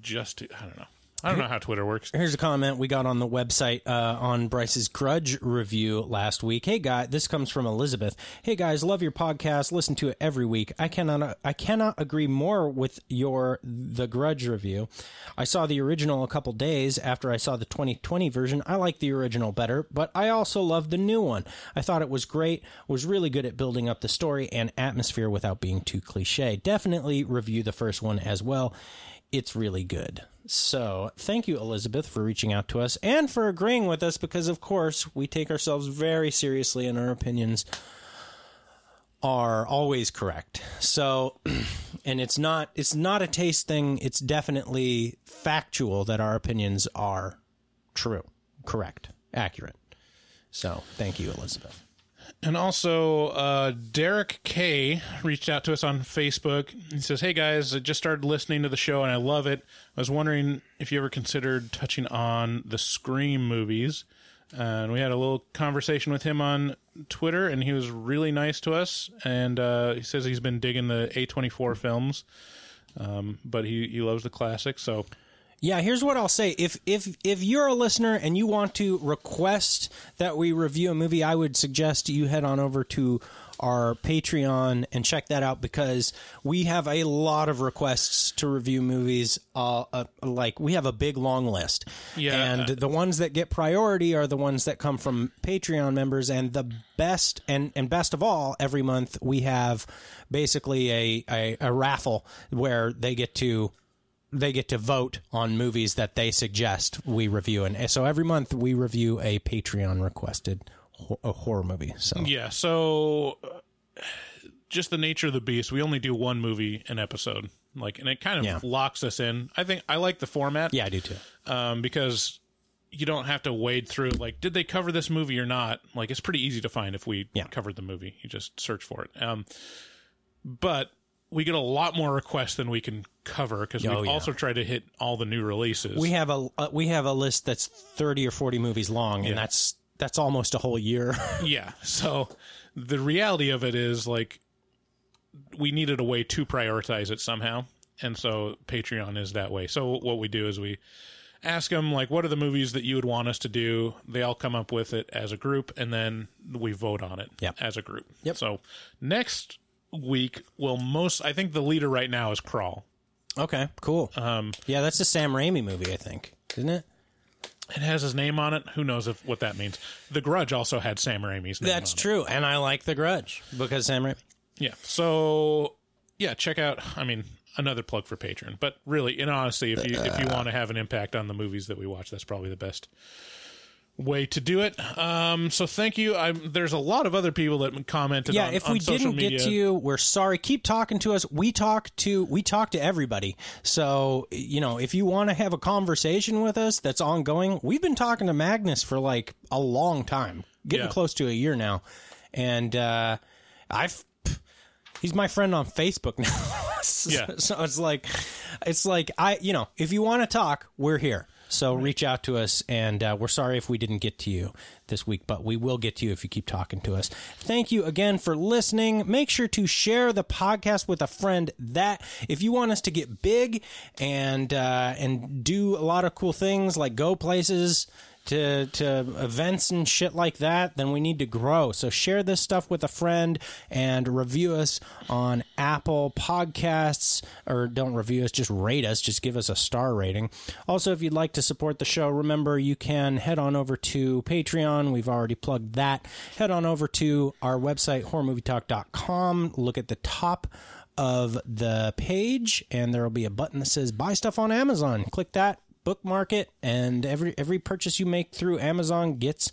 just to, I don't know. I don't know how Twitter works. Here's a comment we got on the website uh, on Bryce's Grudge review last week. Hey guy, this comes from Elizabeth. Hey guys, love your podcast. Listen to it every week. I cannot I cannot agree more with your The Grudge review. I saw the original a couple days after I saw the 2020 version. I like the original better, but I also love the new one. I thought it was great. Was really good at building up the story and atmosphere without being too cliche. Definitely review the first one as well. It's really good. So, thank you, Elizabeth, for reaching out to us and for agreeing with us because, of course, we take ourselves very seriously and our opinions are always correct. So, and it's not it's not a taste thing, it's definitely factual that our opinions are true, correct, accurate. So, thank you, Elizabeth. And also, uh, Derek K reached out to us on Facebook. He says, Hey guys, I just started listening to the show and I love it. I was wondering if you ever considered touching on the Scream movies. and we had a little conversation with him on Twitter, and he was really nice to us. And uh, he says he's been digging the A24 films, um, but he, he loves the classics. So Yeah, here's what I'll say. If if if you're a listener and you want to request that we review a movie, I would suggest you head on over to our Patreon and check that out because we have a lot of requests to review movies. Uh, uh, like we have a big long list, Yeah. and the ones that get priority are the ones that come from Patreon members. And the best and and best of all, every month we have basically a a, a raffle where they get to they get to vote on movies that they suggest we review, and so every month we review a Patreon requested ho- a horror movie. So Yeah, so uh, just the nature of the beast, we only do one movie an episode. Like and it kind of Yeah. locks us in. I think I like the format. Yeah, I do too. Um because you don't have to wade through like did they cover this movie or not? Like it's pretty easy to find if we yeah. covered the movie. You just search for it. Um but we get a lot more requests than we can cover because Oh, we yeah. also try to hit all the new releases. we have a uh, we have a list that's thirty or forty movies long, and Yeah. that's that's almost a whole year. yeah. So the reality of it is like we needed a way to prioritize it somehow. And so Patreon is that way. So what we do is we ask them like what are the movies that you would want us to do? They all come up with it as a group and then we vote on it as a group. Yep. So next week will most I think the leader right now is Crawl. okay, cool. Um yeah, that's a Sam Raimi movie, I think, isn't it? It has his name on it. Who knows if what that means? The Grudge also had Sam Raimi's name That's on it. true, and I like The Grudge because Sam Raimi. Yeah. So yeah, check out. I mean, another plug for Patreon, but really, in honesty, if you if you want to have an impact on the movies that we watch, that's probably the best way to do it. Um, so thank you. I'm, there's a lot of other people that commented. yeah on, if we didn't media. get to you we're sorry keep talking to us we talk to we talk to everybody so you know if you want to have a conversation with us that's ongoing we've been talking to magnus for like a long time getting Yeah. close to a year now and uh i've he's my friend on facebook now so, Yeah. so it's like it's like i you know if you want to talk we're here so reach out to us, and uh, we're sorry if we didn't get to you this week, but we will get to you if you keep talking to us. Thank you again for listening. Make sure to share the podcast with a friend. That if you want us to get big and uh, and do a lot of cool things like go places to to events and shit like that, then we need to grow. So share this stuff with a friend and review us on Apple Podcasts or don't review us, just rate us, just give us a star rating. Also, if you'd like to support the show, remember you can head on over to Patreon. We've already plugged that. Head on over to our website horrormovietalk.com. Look at the top of the page and there will be a button that says buy stuff on Amazon. Click that bookmark it and every every purchase you make through Amazon gets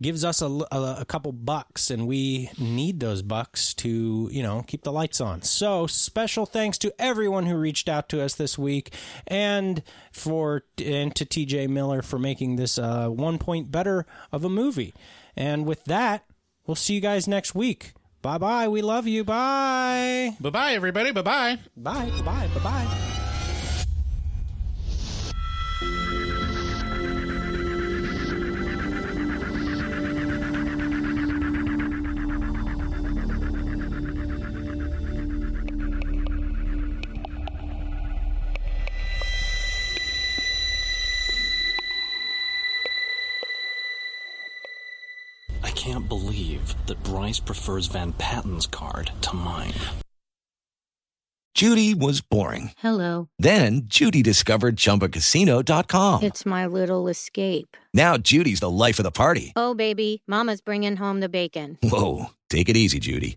gives us a, a, a couple bucks, and we need those bucks to, you know, keep the lights on. So special thanks to everyone who reached out to us this week, and for and to TJ Miller for making this uh, one point better of a movie. And with that, we'll see you guys next week. Bye bye. We love you. Bye. Bye bye, everybody. Bye bye. Bye. Bye. Bye bye. I that Bryce prefers Van Patten's card to mine. Judy was boring. Hello. Then Judy discovered ChumbaCasino.com. It's my little escape. Now Judy's the life of the party. Oh, baby, Mama's bringing home the bacon. Whoa, take it easy, Judy.